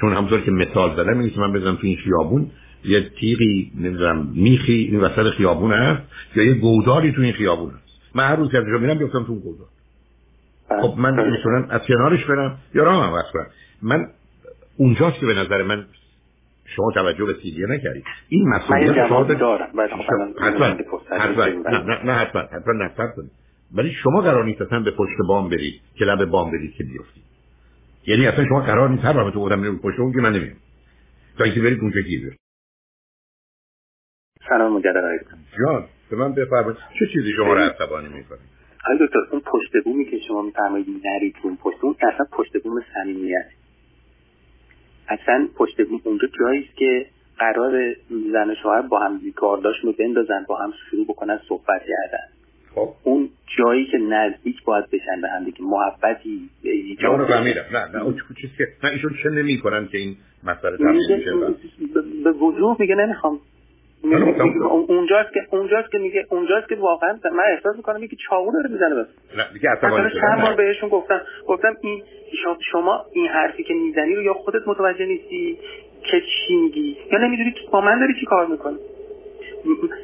چون همونطور که مثال زدم اینه من بزنم تو این خیابون یه تیغی نمی‌دونم میخی این وسط خیابون هست یا یه گوداری تو این خیابون هست. من هر روز که از میرم بیفتم تو اون گودار خب من می‌تونم از کنارش برم. یا راه هم کنم من اونجاست که به نظر من شما توجه به سیدیه نکردید. این مسئولیت شما دارم. خب، حتما. حتما. نه نه حتما. حتما کنید. ولی شما قرار نیست اصلا به پشت بام برید که لب بام برید که بیفتید. یعنی اصلا شما قرار نیست هر وقت بودم میرم پشت اون که من نمیام تا اینکه برید اونجا گیر سلام مجدد جان به من بفرمایید. چه چیزی شما رو عصبانی می‌کنه آقای دکتر اون پشت بومی که شما میفرمایید نرید اون پشت بوم اصلا پشت بوم صمیمیت. اصلا پشت بوم اونجا جایی است که قرار زن و شوهر با هم کارداشون رو بندازن با هم شروع بکنن صحبت کردن. خب. اون جایی که نزدیک باید بشن به هم دیگه محبتی ایجاد نه نه نه اون چیزی که نه ایشون چه نمی‌کنن که این مسئله به وضوح میگه نمی‌خوام اونجاست که اونجاست که میگه اونجاست که واقعا من احساس می‌کنم که چاقو داره می‌زنه بس نه دیگه اصلا چند بار بهشون گفتم گفتم این شما این حرفی که می‌زنی رو یا خودت متوجه نیستی که چی میگی؟ یا نمی‌دونی با من داری چی کار می‌کنی؟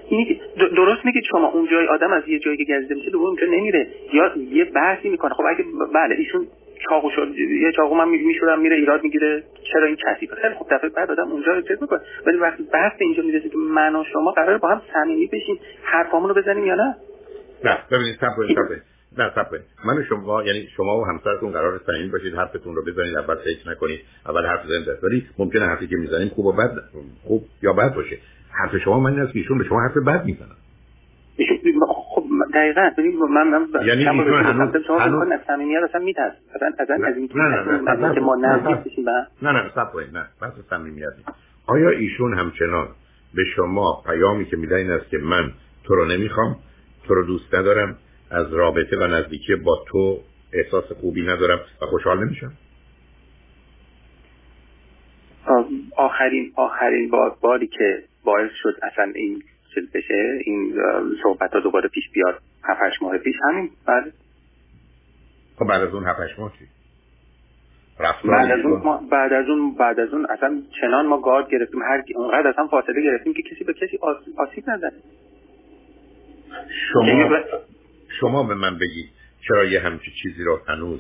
این درست میگید شما اون جای آدم از یه جایی که گزیده میشه دوباره اونجا نمیره. یا یه بحثی می‌کنه. خب اگه بله ایشون چاقو شد. یه چاقو من میشورم میره ایراد می‌گیره. چرا این کثیفه خیلی خوب دفعه بعد آدم اونجا رو چک می‌کنه. ولی وقتی بحث اینجا می‌رسه که من و شما قرار با هم صمیمی بشیم حرفامون رو بزنیم یا نه؟ نه ببینید صبر نه صبر من شما یعنی شما و همسرتون قرار صمیمی باشید حرفتون رو بزنید اول فکر نکنید اول حرف بزنید ولی ممکنه حرفی که می‌زنیم خوب و بد خوب یا بد باشه. حرف شما من است که ایشون به شما حرف بد می‌زنن خب دقیقاً. من من یعنی هنوز شما هنوز صمیمیت اصلا میترس. اصلا اصلا از اینکه که ما نزدیک بشیم نه نه صبر کنید نه. بحث صمیمیت آیا ایشون همچنان به شما پیامی که میده این است که من تو رو نمی‌خوام تو رو دوست ندارم از رابطه و نزدیکی با تو احساس خوبی ندارم و خوشحال نمیشم؟ آخرین آخرین باری که باعث شد اصلا این چیز بشه این صحبت ها دوباره پیش بیاد هفتش ماه پیش. همین بله. خب بعد از اون هفتش ماه چی؟ بعد از اون بعد از اون بعد از اون اصلا چنان ما گارد گرفتیم هر اونقدر اصلا فاصله گرفتیم که کسی به کسی آسیب نزنه. شما یعنی شما به من بگید چرا یه همچی چیزی رو هنوز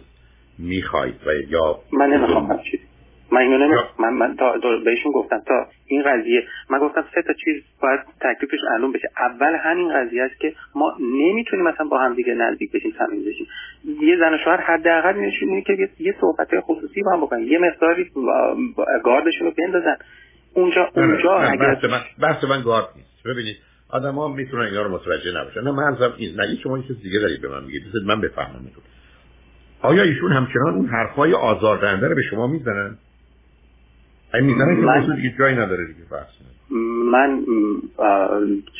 می‌خواید و یا من نمی‌خوام همچی من اینو نمی... من, من تا بهشون گفتم. تا این قضیه. من گفتم سه تا چیز باید تکلیفش معلوم بشه. اول همین قضیه است که ما نمی‌تونیم مثلا با هم دیگه نزدیک بشیم صمیمی بشیم. یه زن و شوهر حداقل نشونه که یه صحبت خصوصی با هم بکنن. یه مقداری گاردشون رو بندازن. اونجا اونجا اگر من بحث من گارد نیست. ببینید آدم ها می‌تونن اینا رو متوجه نباشن. نه من این نه شما چیز دیگه دارید به من میگید. من بفهمم می‌تونم آیا ایشون همچنان اون حرفای آزاردهنده رو به شما می‌زنن؟ من... دیگه جایی نداره دیگه بحث من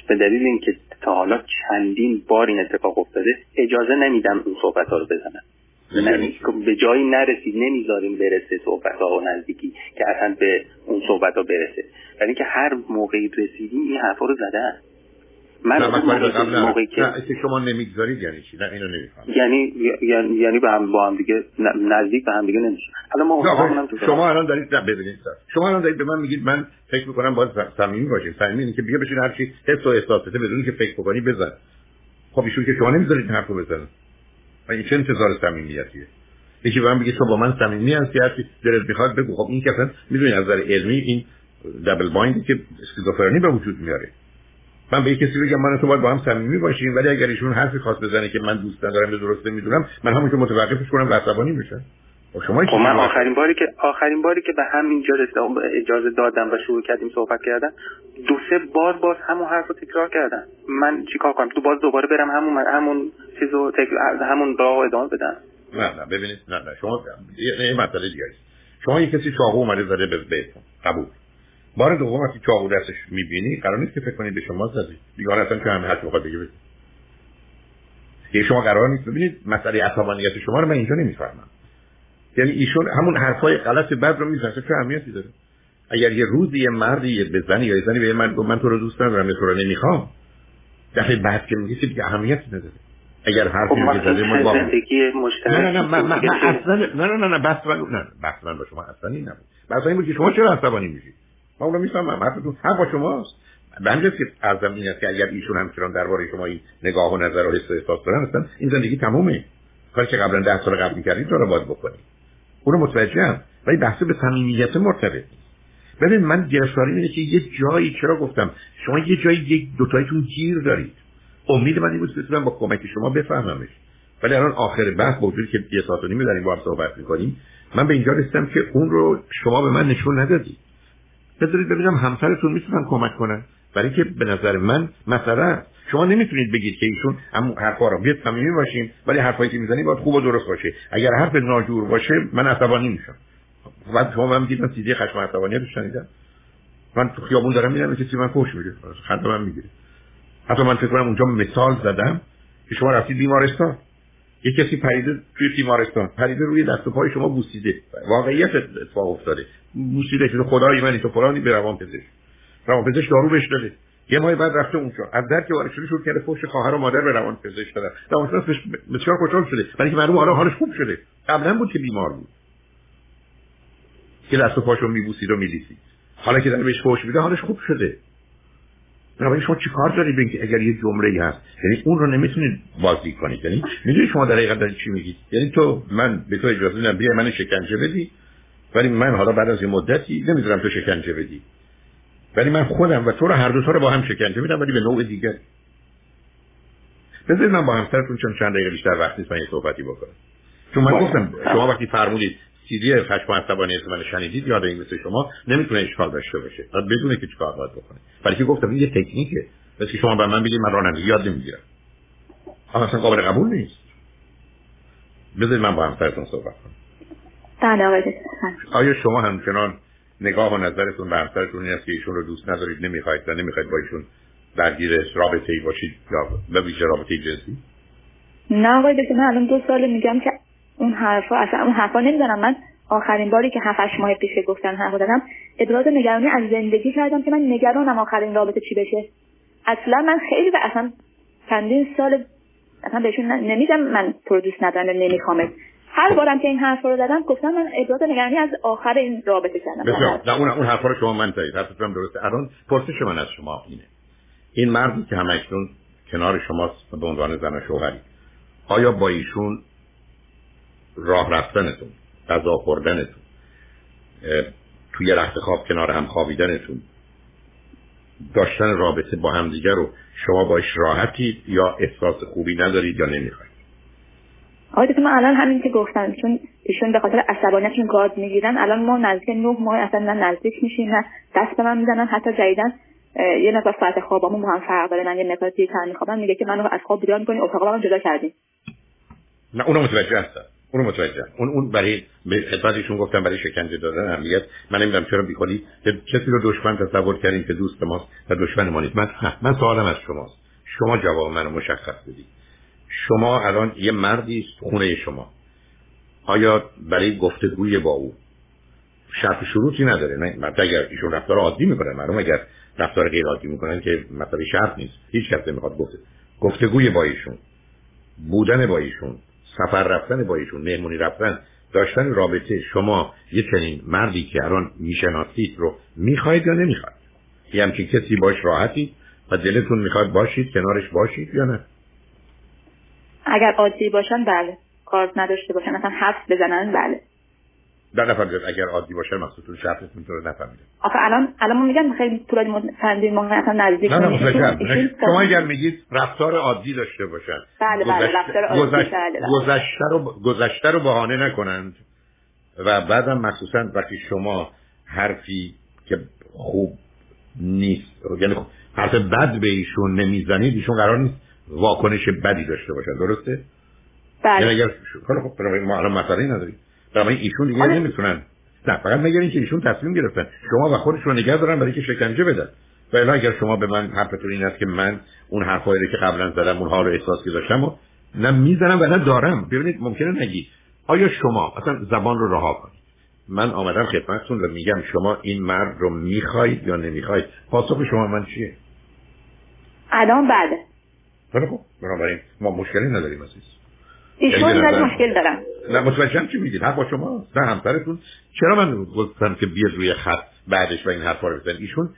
به دلیل اینکه تا حالا چندین بار این اتفاق افتاده اجازه نمیدم اون صحبت ها رو بزنم. یعنی به جایی نرسید نمی‌ذاریم برسه صحبت ها و نزدیکی که اصلا به اون صحبت ها برسه. ولی اینکه هر موقعی رسیدیم این حرفا رو زدن. من موقعی که شما نمی‌گذارید یعنی چی؟ نه اینو نمی‌فهمم. یعنی یعنی یعنی با هم با هم دیگه نزدیک به هم دیگه نمیشه حالا ما شما الان دارید نه ببینید شما الان دارید به من میگید من فکر می‌کنم باید صمیمی باشیم صمیمی که بیا بشین هر چی حس و احساسته بدون که فکر بکنی بزن. خب ایشون که شما نمی‌ذارید حرفو بزنه. و این چه انتظار صمیمیتیه؟ یکی به من بگه تو با من صمیمی هستی هستی دلت می‌خواد بگو. خب این که اصلا می‌دونی از نظر علمی این دبل بایندی که اسکیزوفرنی به وجود میاره. من به کسی بگم من تو باید با هم صمیمی باشیم ولی اگر ایشون حرفی خواست بزنه که من دوست ندارم به درسته می‌دونم من همون که متوقفش کنم و عصبانی میشم شما خب من آخرین باری که آخرین باری که به همین اجازه دادم و شروع کردیم صحبت کردن دو سه بار باز همون حرف رو تکرار کردن. من چیکار کنم؟ تو باز دوباره برم همون همون چیزو همون راه ادامه بدم؟ نه نه ببینید نه نه شما یه مسئله دیگه شما یه کسی چاقو اومده زده به بهتون قبول. بار دوم وقتی چاقو دستش می‌بینی قرار نیست که فکر کنید به شما زدی دیگه اصلا که همه حرف می‌خواد بگه که شما قرار نیست. ببینید مسئله عصبانیت شما رو من اینجا نمی‌فهمم. یعنی ایشون همون حرفای غلط بد رو می‌زنه. چه اهمیتی داره؟ اگر یه روزی یه مردی یه بزنی یا یه زنی به من من تو رو دوست ندارم تو رو نمی‌خوام. دفعه بعد که میگه دیگه اهمیتی نداره. اگر حرفی خب رو زده ما مشترک نه نه نه من اصلا نه نه نه نه بس من نه بس من با شما اصلا این نبود. بس این بود که شما چرا عصبانی میشید من اونو می‌فهمم حرفتون هم با شماست. همجاست که ارزم این است که اگر ایشون همچنان درباره شما این نگاه و نظر و حس و احساس دارن اصلا این زندگی تمومه. کاری که قبلا ده سال قبل می‌کردید رو باید بکنید اونو متوجهم ولی بحث به صمیمیت مرتبط ببین من گرفتاری اینه که یه جایی چرا گفتم؟ شما یه جایی یک دوتایتون گیر دارید. امید من این بود بتونم با کمک شما بفهممش. ولی الان آخر بحث با که یه ساعت و داریم با هم صحبت می‌کنیم من به اینجا رسیدم که اون رو شما به من نشون ندادید. بذارید ببینم همسرتون می‌تونن کمک کنن. برای که به نظر من مثلا شما نمی‌تونید بگید که ایشون هم حرفا رو بیاد صمیمی باشیم ولی حرفایی که می‌زنی باید خوب و درست باشه. اگر حرف ناجور باشه من عصبانی میشم. بعد شما من میگید سیدی خشم عصبانیت شنیدم. من تو خیابون دارم میرم کسی من فوش میده خنده من می‌گیره. حتی من فکر کنم اونجا مثال زدم که شما رفتید بیمارستان. یه کسی پریده توی بیمارستان پریده روی دست و پای شما بوسیده. واقعیت اتفاق افتاده. بوسیده که خدای منی تو فلانی به روان پزشک روان پزشک دارو بهش داده. یه ماه بعد رفته اونجا از در که وارد شده شروع کرده فوش خواهر و مادر به روان پزشک دادن. روان پزشک بسیار خوشحال شده. برای که معلوم حالا حالش خوب شده. قبلا بود که بیمار بود. که دست و پاشو میبوسید و میلیسید. حالا که داره بهش فوش میده حالش خوب شده. بنابراین شما چیکار دارید که اگر یه جمله هست؟ یعنی اون رو نمی‌تونید بازی کنید. یعنی می‌دونی شما در حقیقت دارید چی میگید؟ یعنی تو من به تو اجازه میدم بیا من شکنجه بدی. ولی من حالا بعد از یه مدتی نمی‌ذارم تو شکنجه بدی. ولی من خودم و تو رو هر دو تا رو با هم شکنجه میدم ولی به نوع دیگر بذارید من با همسرتون چون چند دقیقه بیشتر وقت نیست من یه صحبتی بکنم. چون من گفتم شما وقتی فرمودید سیدی خشم و عصبانیت من شنیدید یاد این مثل شما نمی‌تونه اشکال داشته باشه. بعد بدونه که چیکار باید بکنه. ولی که گفتم این یه تکنیکه. بس که شما به من بگید من رانندگی یاد نمی‌گیرم. اما اصلا قابل قبول نیست. بذارید من با همسرتون صحبت کنم. بله آیا شما همچنان نگاه و نظرتون به همسرتون این است که ایشون رو دوست ندارید نمی‌خواید و نمی‌خواید با ایشون درگیر رابطه ای باشید یا به ویژه رابطه جنسی؟ نه آقای من الان دو سال میگم که اون حرفا اصلا اون حرفا نمی‌زنم من آخرین باری که 7 ماه پیش گفتن حرف دادم ابراز نگرانی از زندگی کردم که من نگرانم آخرین رابطه چی بشه. اصلا من خیلی و اصلا چندین سال اصلا بهشون نمیدم من تو دوست ندارم نمیخوامت هر بارم که این حرف رو دادم گفتم من ابراز نگرانی از آخر این رابطه کردم. بسیار اون اون حرفا رو شما من تایید. حرفتون درسته. الان پرسش من از شما اینه. این مردی که همکنون کنار شماست به عنوان زن شوهری آیا با ایشون راه رفتنتون غذا خوردنتون توی رخت خواب کنار هم خوابیدنتون. داشتن رابطه با همدیگر رو شما باش راحتید یا احساس خوبی ندارید یا نمی‌خواید؟ آقای من الان همین که گفتم چون ایشون به خاطر عصبانیتشون گاز می‌گیرن الان ما نزدیک نه ماه اصلا نه نزدیک میشیم نه دست به من می‌زنن. حتی جدیدن یه نفر ساعت خوابمون با هم فرق داره. من یه نفر دیگه میخوابم میگه که منو از خواب بیدار می‌کنی اتاق جدا کردیم نه اونو متوجه هستم. اونو متوجه اون اون برای خدمتشون گفتم برای شکنجه دادن اهمیت. من نمی‌دونم چرا بیخودی کسی رو دشمن تصور کردیم که دوست ماست و دشمن ما نیست. من من سوالم از شماست. شما جواب منو مشخص بدید. شما الان یه مردی خونه شما. آیا برای گفتگوی با او شرط شروطی نداره؟ نه مثلا اگر ایشون رفتار عادی می‌کنن معلوم اگر رفتار غیر عادی می‌کنن که مثلا شرط نیست. هیچ کس نمی‌خواد گفته گفتگوی با ایشون. بودن با ایشون. سفر رفتن با ایشون مهمونی رفتن داشتن رابطه شما یه چنین مردی که الان می‌شناسید رو می‌خواید یا نمی‌خواید؟ یه همچین کسی باش راحتید و دلتون می‌خواد باشید کنارش باشید یا نه؟ اگر عادی باشن بله. کار نداشته باشن مثلا حفظ بزنن بله. در نفر اگر عادی باشه مقصودتون شرطتون رو نفهمیده آخه الان الان ما میگن خیلی طول چندین ماه اصلا نزدیک نه نه شما اگر میگید رفتار عادی داشته باشن بله بله رفتار عادی. بله, بله. گذشته رو گذشته رو بهانه نکنند و بعدم مخصوصا وقتی شما حرفی که خوب نیست یعنی حرف بد به ایشون نمی‌زنید ایشون قرار نیست واکنش بدی داشته باشن. درسته؟ بله. یعنی اگر خب ما الان مسئله نداریم. برای ایشون دیگه آره. نمی‌تونن. نه فقط مگر که ایشون تصمیم گرفتن. شما و خودش رو نگه دارن برای که شکنجه بدن. و اگر شما به من حرفتون این است که من اون حرفایی که قبلا زدم اونها رو احساس که داشتم و نه می‌زنم و نه دارم. ببینید ممکنه نگی. آیا شما اصلا زبان رو رها کنید؟ من آمدم خدمتتون و میگم شما این مرد رو می‌خواید یا نمی‌خواید پاسخ شما من چیه؟ الان بعد خب. بنابراین ما مشکلی نداریم عزیز. ایشون یعنی مشکل دارم. نه متوجهم چی میگید؟ حق با شما؟ نه همسرتون. چرا من گفتم که بیاد روی خط بعدش و این حرفا رو بزن ایشون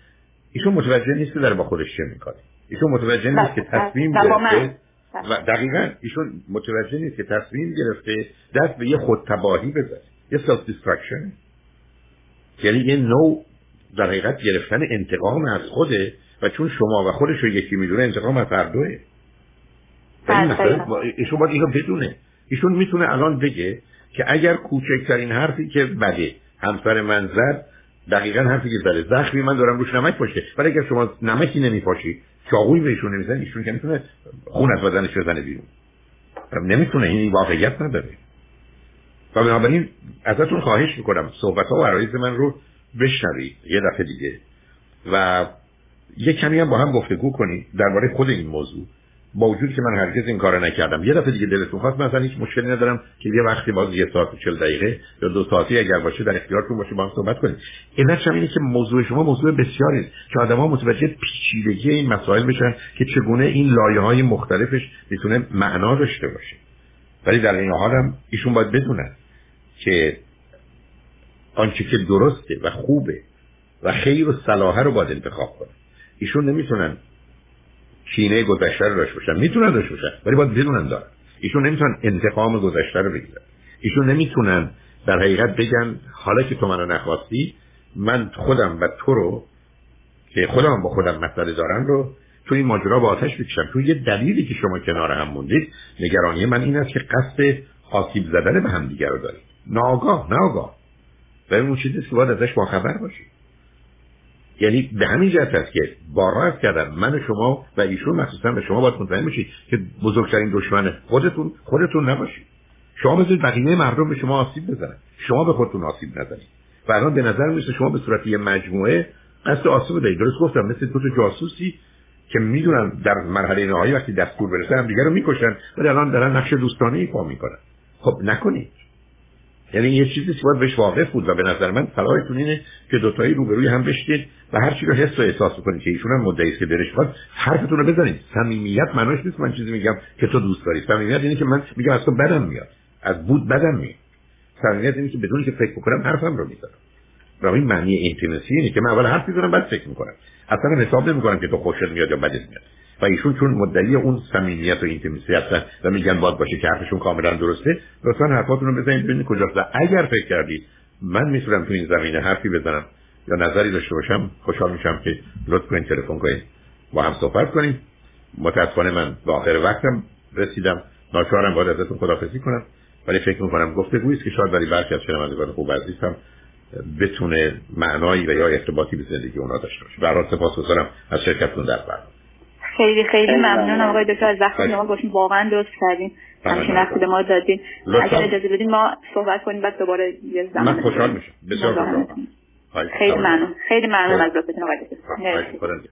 ایشون متوجه نیست که داره با خودش چه می‌کنه. ایشون متوجه نیست که تصمیم گرفته و دقیقا ایشون متوجه نیست که تصمیم گرفته دست به یه خودتباهی بزنه. یه self destruction یعنی یه نوع در حقیقت گرفتن انتقام از خوده و چون شما و خودش رو یکی می‌دونه انتقام از هر دوه. ایشون باید اینو بدونه. ایشون می‌تونه الان بگه که اگر کوچکترین حرفی که بده همسر من زد دقیقا حرفی که زده زخمی من دارم روش نمک پاشه ولی اگر شما نمکی نمیپاشی چاقوی بهشون نمیزن ایشون که می‌تونه خون از بدنش بزنه بیرون. نمی‌تونه این واقعیت نداره. و بنابراین ازتون خواهش می‌کنم صحبت ها و عرایز من رو بشنوید یه دفعه دیگه. و یه کمی هم با هم گفتگو کنید درباره خود این موضوع. با وجودی که من هرگز این کارو نکردم. یه دفعه دیگه دلتون خواست مثلا هیچ مشکلی ندارم که یه وقتی باز یه ساعت و چل دقیقه یا دو ساعتی اگر باشه در اختیارتون باشه با هم صحبت اینش هم اینه که موضوع شما موضوع بسیاری است که آدما متوجه پیچیدگی این مسائل بشن که چگونه این لایه های مختلفش می‌تونه معنا داشته باشه. ولی در این حال هم ایشون باید بدونن که آنچه که درسته و خوبه و خیر و صلاحه رو باید انتخاب کنن ایشون نمی‌تونن کینه گذشته رو داشته باشن. می‌تونن داشته باشن ولی باید بدونن دارن. ایشون نمی‌تونن انتقام گذشته رو بگیرن. ایشون نمی‌تونن در حقیقت بگن حالا که تو منو نخواستی من خودم و تو رو که خودم با خودم مسئله دارم رو تو این ماجرا با آتش بکشم تو یه دلیلی که شما کنار هم موندید نگرانی من این است که قصد آسیب زدن به هم دیگر رو دارید. ناگاه ناگاه و اون چیزی که باید ازش باخبر باشید. یعنی به همین جهت است که بارها کردم من شما و ایشون مخصوصا به شما باید مطمئن بشید که بزرگترین دشمن خودتون خودتون نباشید. شما بذارید بقیه مردم به شما آسیب بزنن. شما به خودتون آسیب نزنید. و الان به نظر می‌رسه شما به صورت یه مجموعه قصد آسیب دارید. درست گفتم مثل دو جاسوسی که می‌دونن در مرحله نهایی وقتی دستور برسه هم دیگه رو می‌کشن ولی الان دارن نقش دوستانه ایفا می‌کنن. خب نکنید. یعنی یه چیزی که باید بهش واقف بود و به نظر من صلاحتون اینه که دوتایی روبروی هم بشتید و هر چی رو حس و احساس کنید که ایشون هم مدعی که دلش خواست حرفتون رو بزنید. صمیمیت معناش نیست من چیزی میگم که تو دوست داری. صمیمیت اینه که من میگم از تو بدم میاد. از بود بدم میاد. صمیمیت اینه که بدون که فکر بکنم حرفم رو می‌زنم. و این معنی اینتیمسی اینه که من اول حرف می‌زنم بعد فکر می‌کنم. اصلا حساب نمی‌کنم که تو خوشت میاد یا بدت میاد. و ایشون چون مدعی اون صمیمیت و اینتیمیسی هستن و میگن باید باشه که حرفشون کاملا درسته لطفا حرفاتون رو بزنید ببینید کجاست. و اگر فکر کردید من می‌تونم تو این زمینه حرفی بزنم یا نظری داشته باشم خوشحال میشم که لطف کنید تلفن کنید. با هم صحبت کنیم. متاسفانه من به آخر وقتم رسیدم. ناچارم باید ازتون خدافزی کنم. ولی فکر می‌کنم گفتگویی است که شاید برای برخی از شنوندگان خوب عزیز هم بتونه معنایی و یا ارتباطی به زندگی اونا داشته باشه. برای سپاسگزارم. از شرکتتون در برنامه. خیلی خیلی ممنونم آقای دکتر از وقتی شما گفتین واقعا درست کردین. همچین وقتی به ما دادین. اگر اجازه بدین ما صحبت کنیم بعد دوباره یه زمان من خوشحال میشم. بسیار خیلی ممنون. خیلی ممنون از لطفتون آقای دکتر.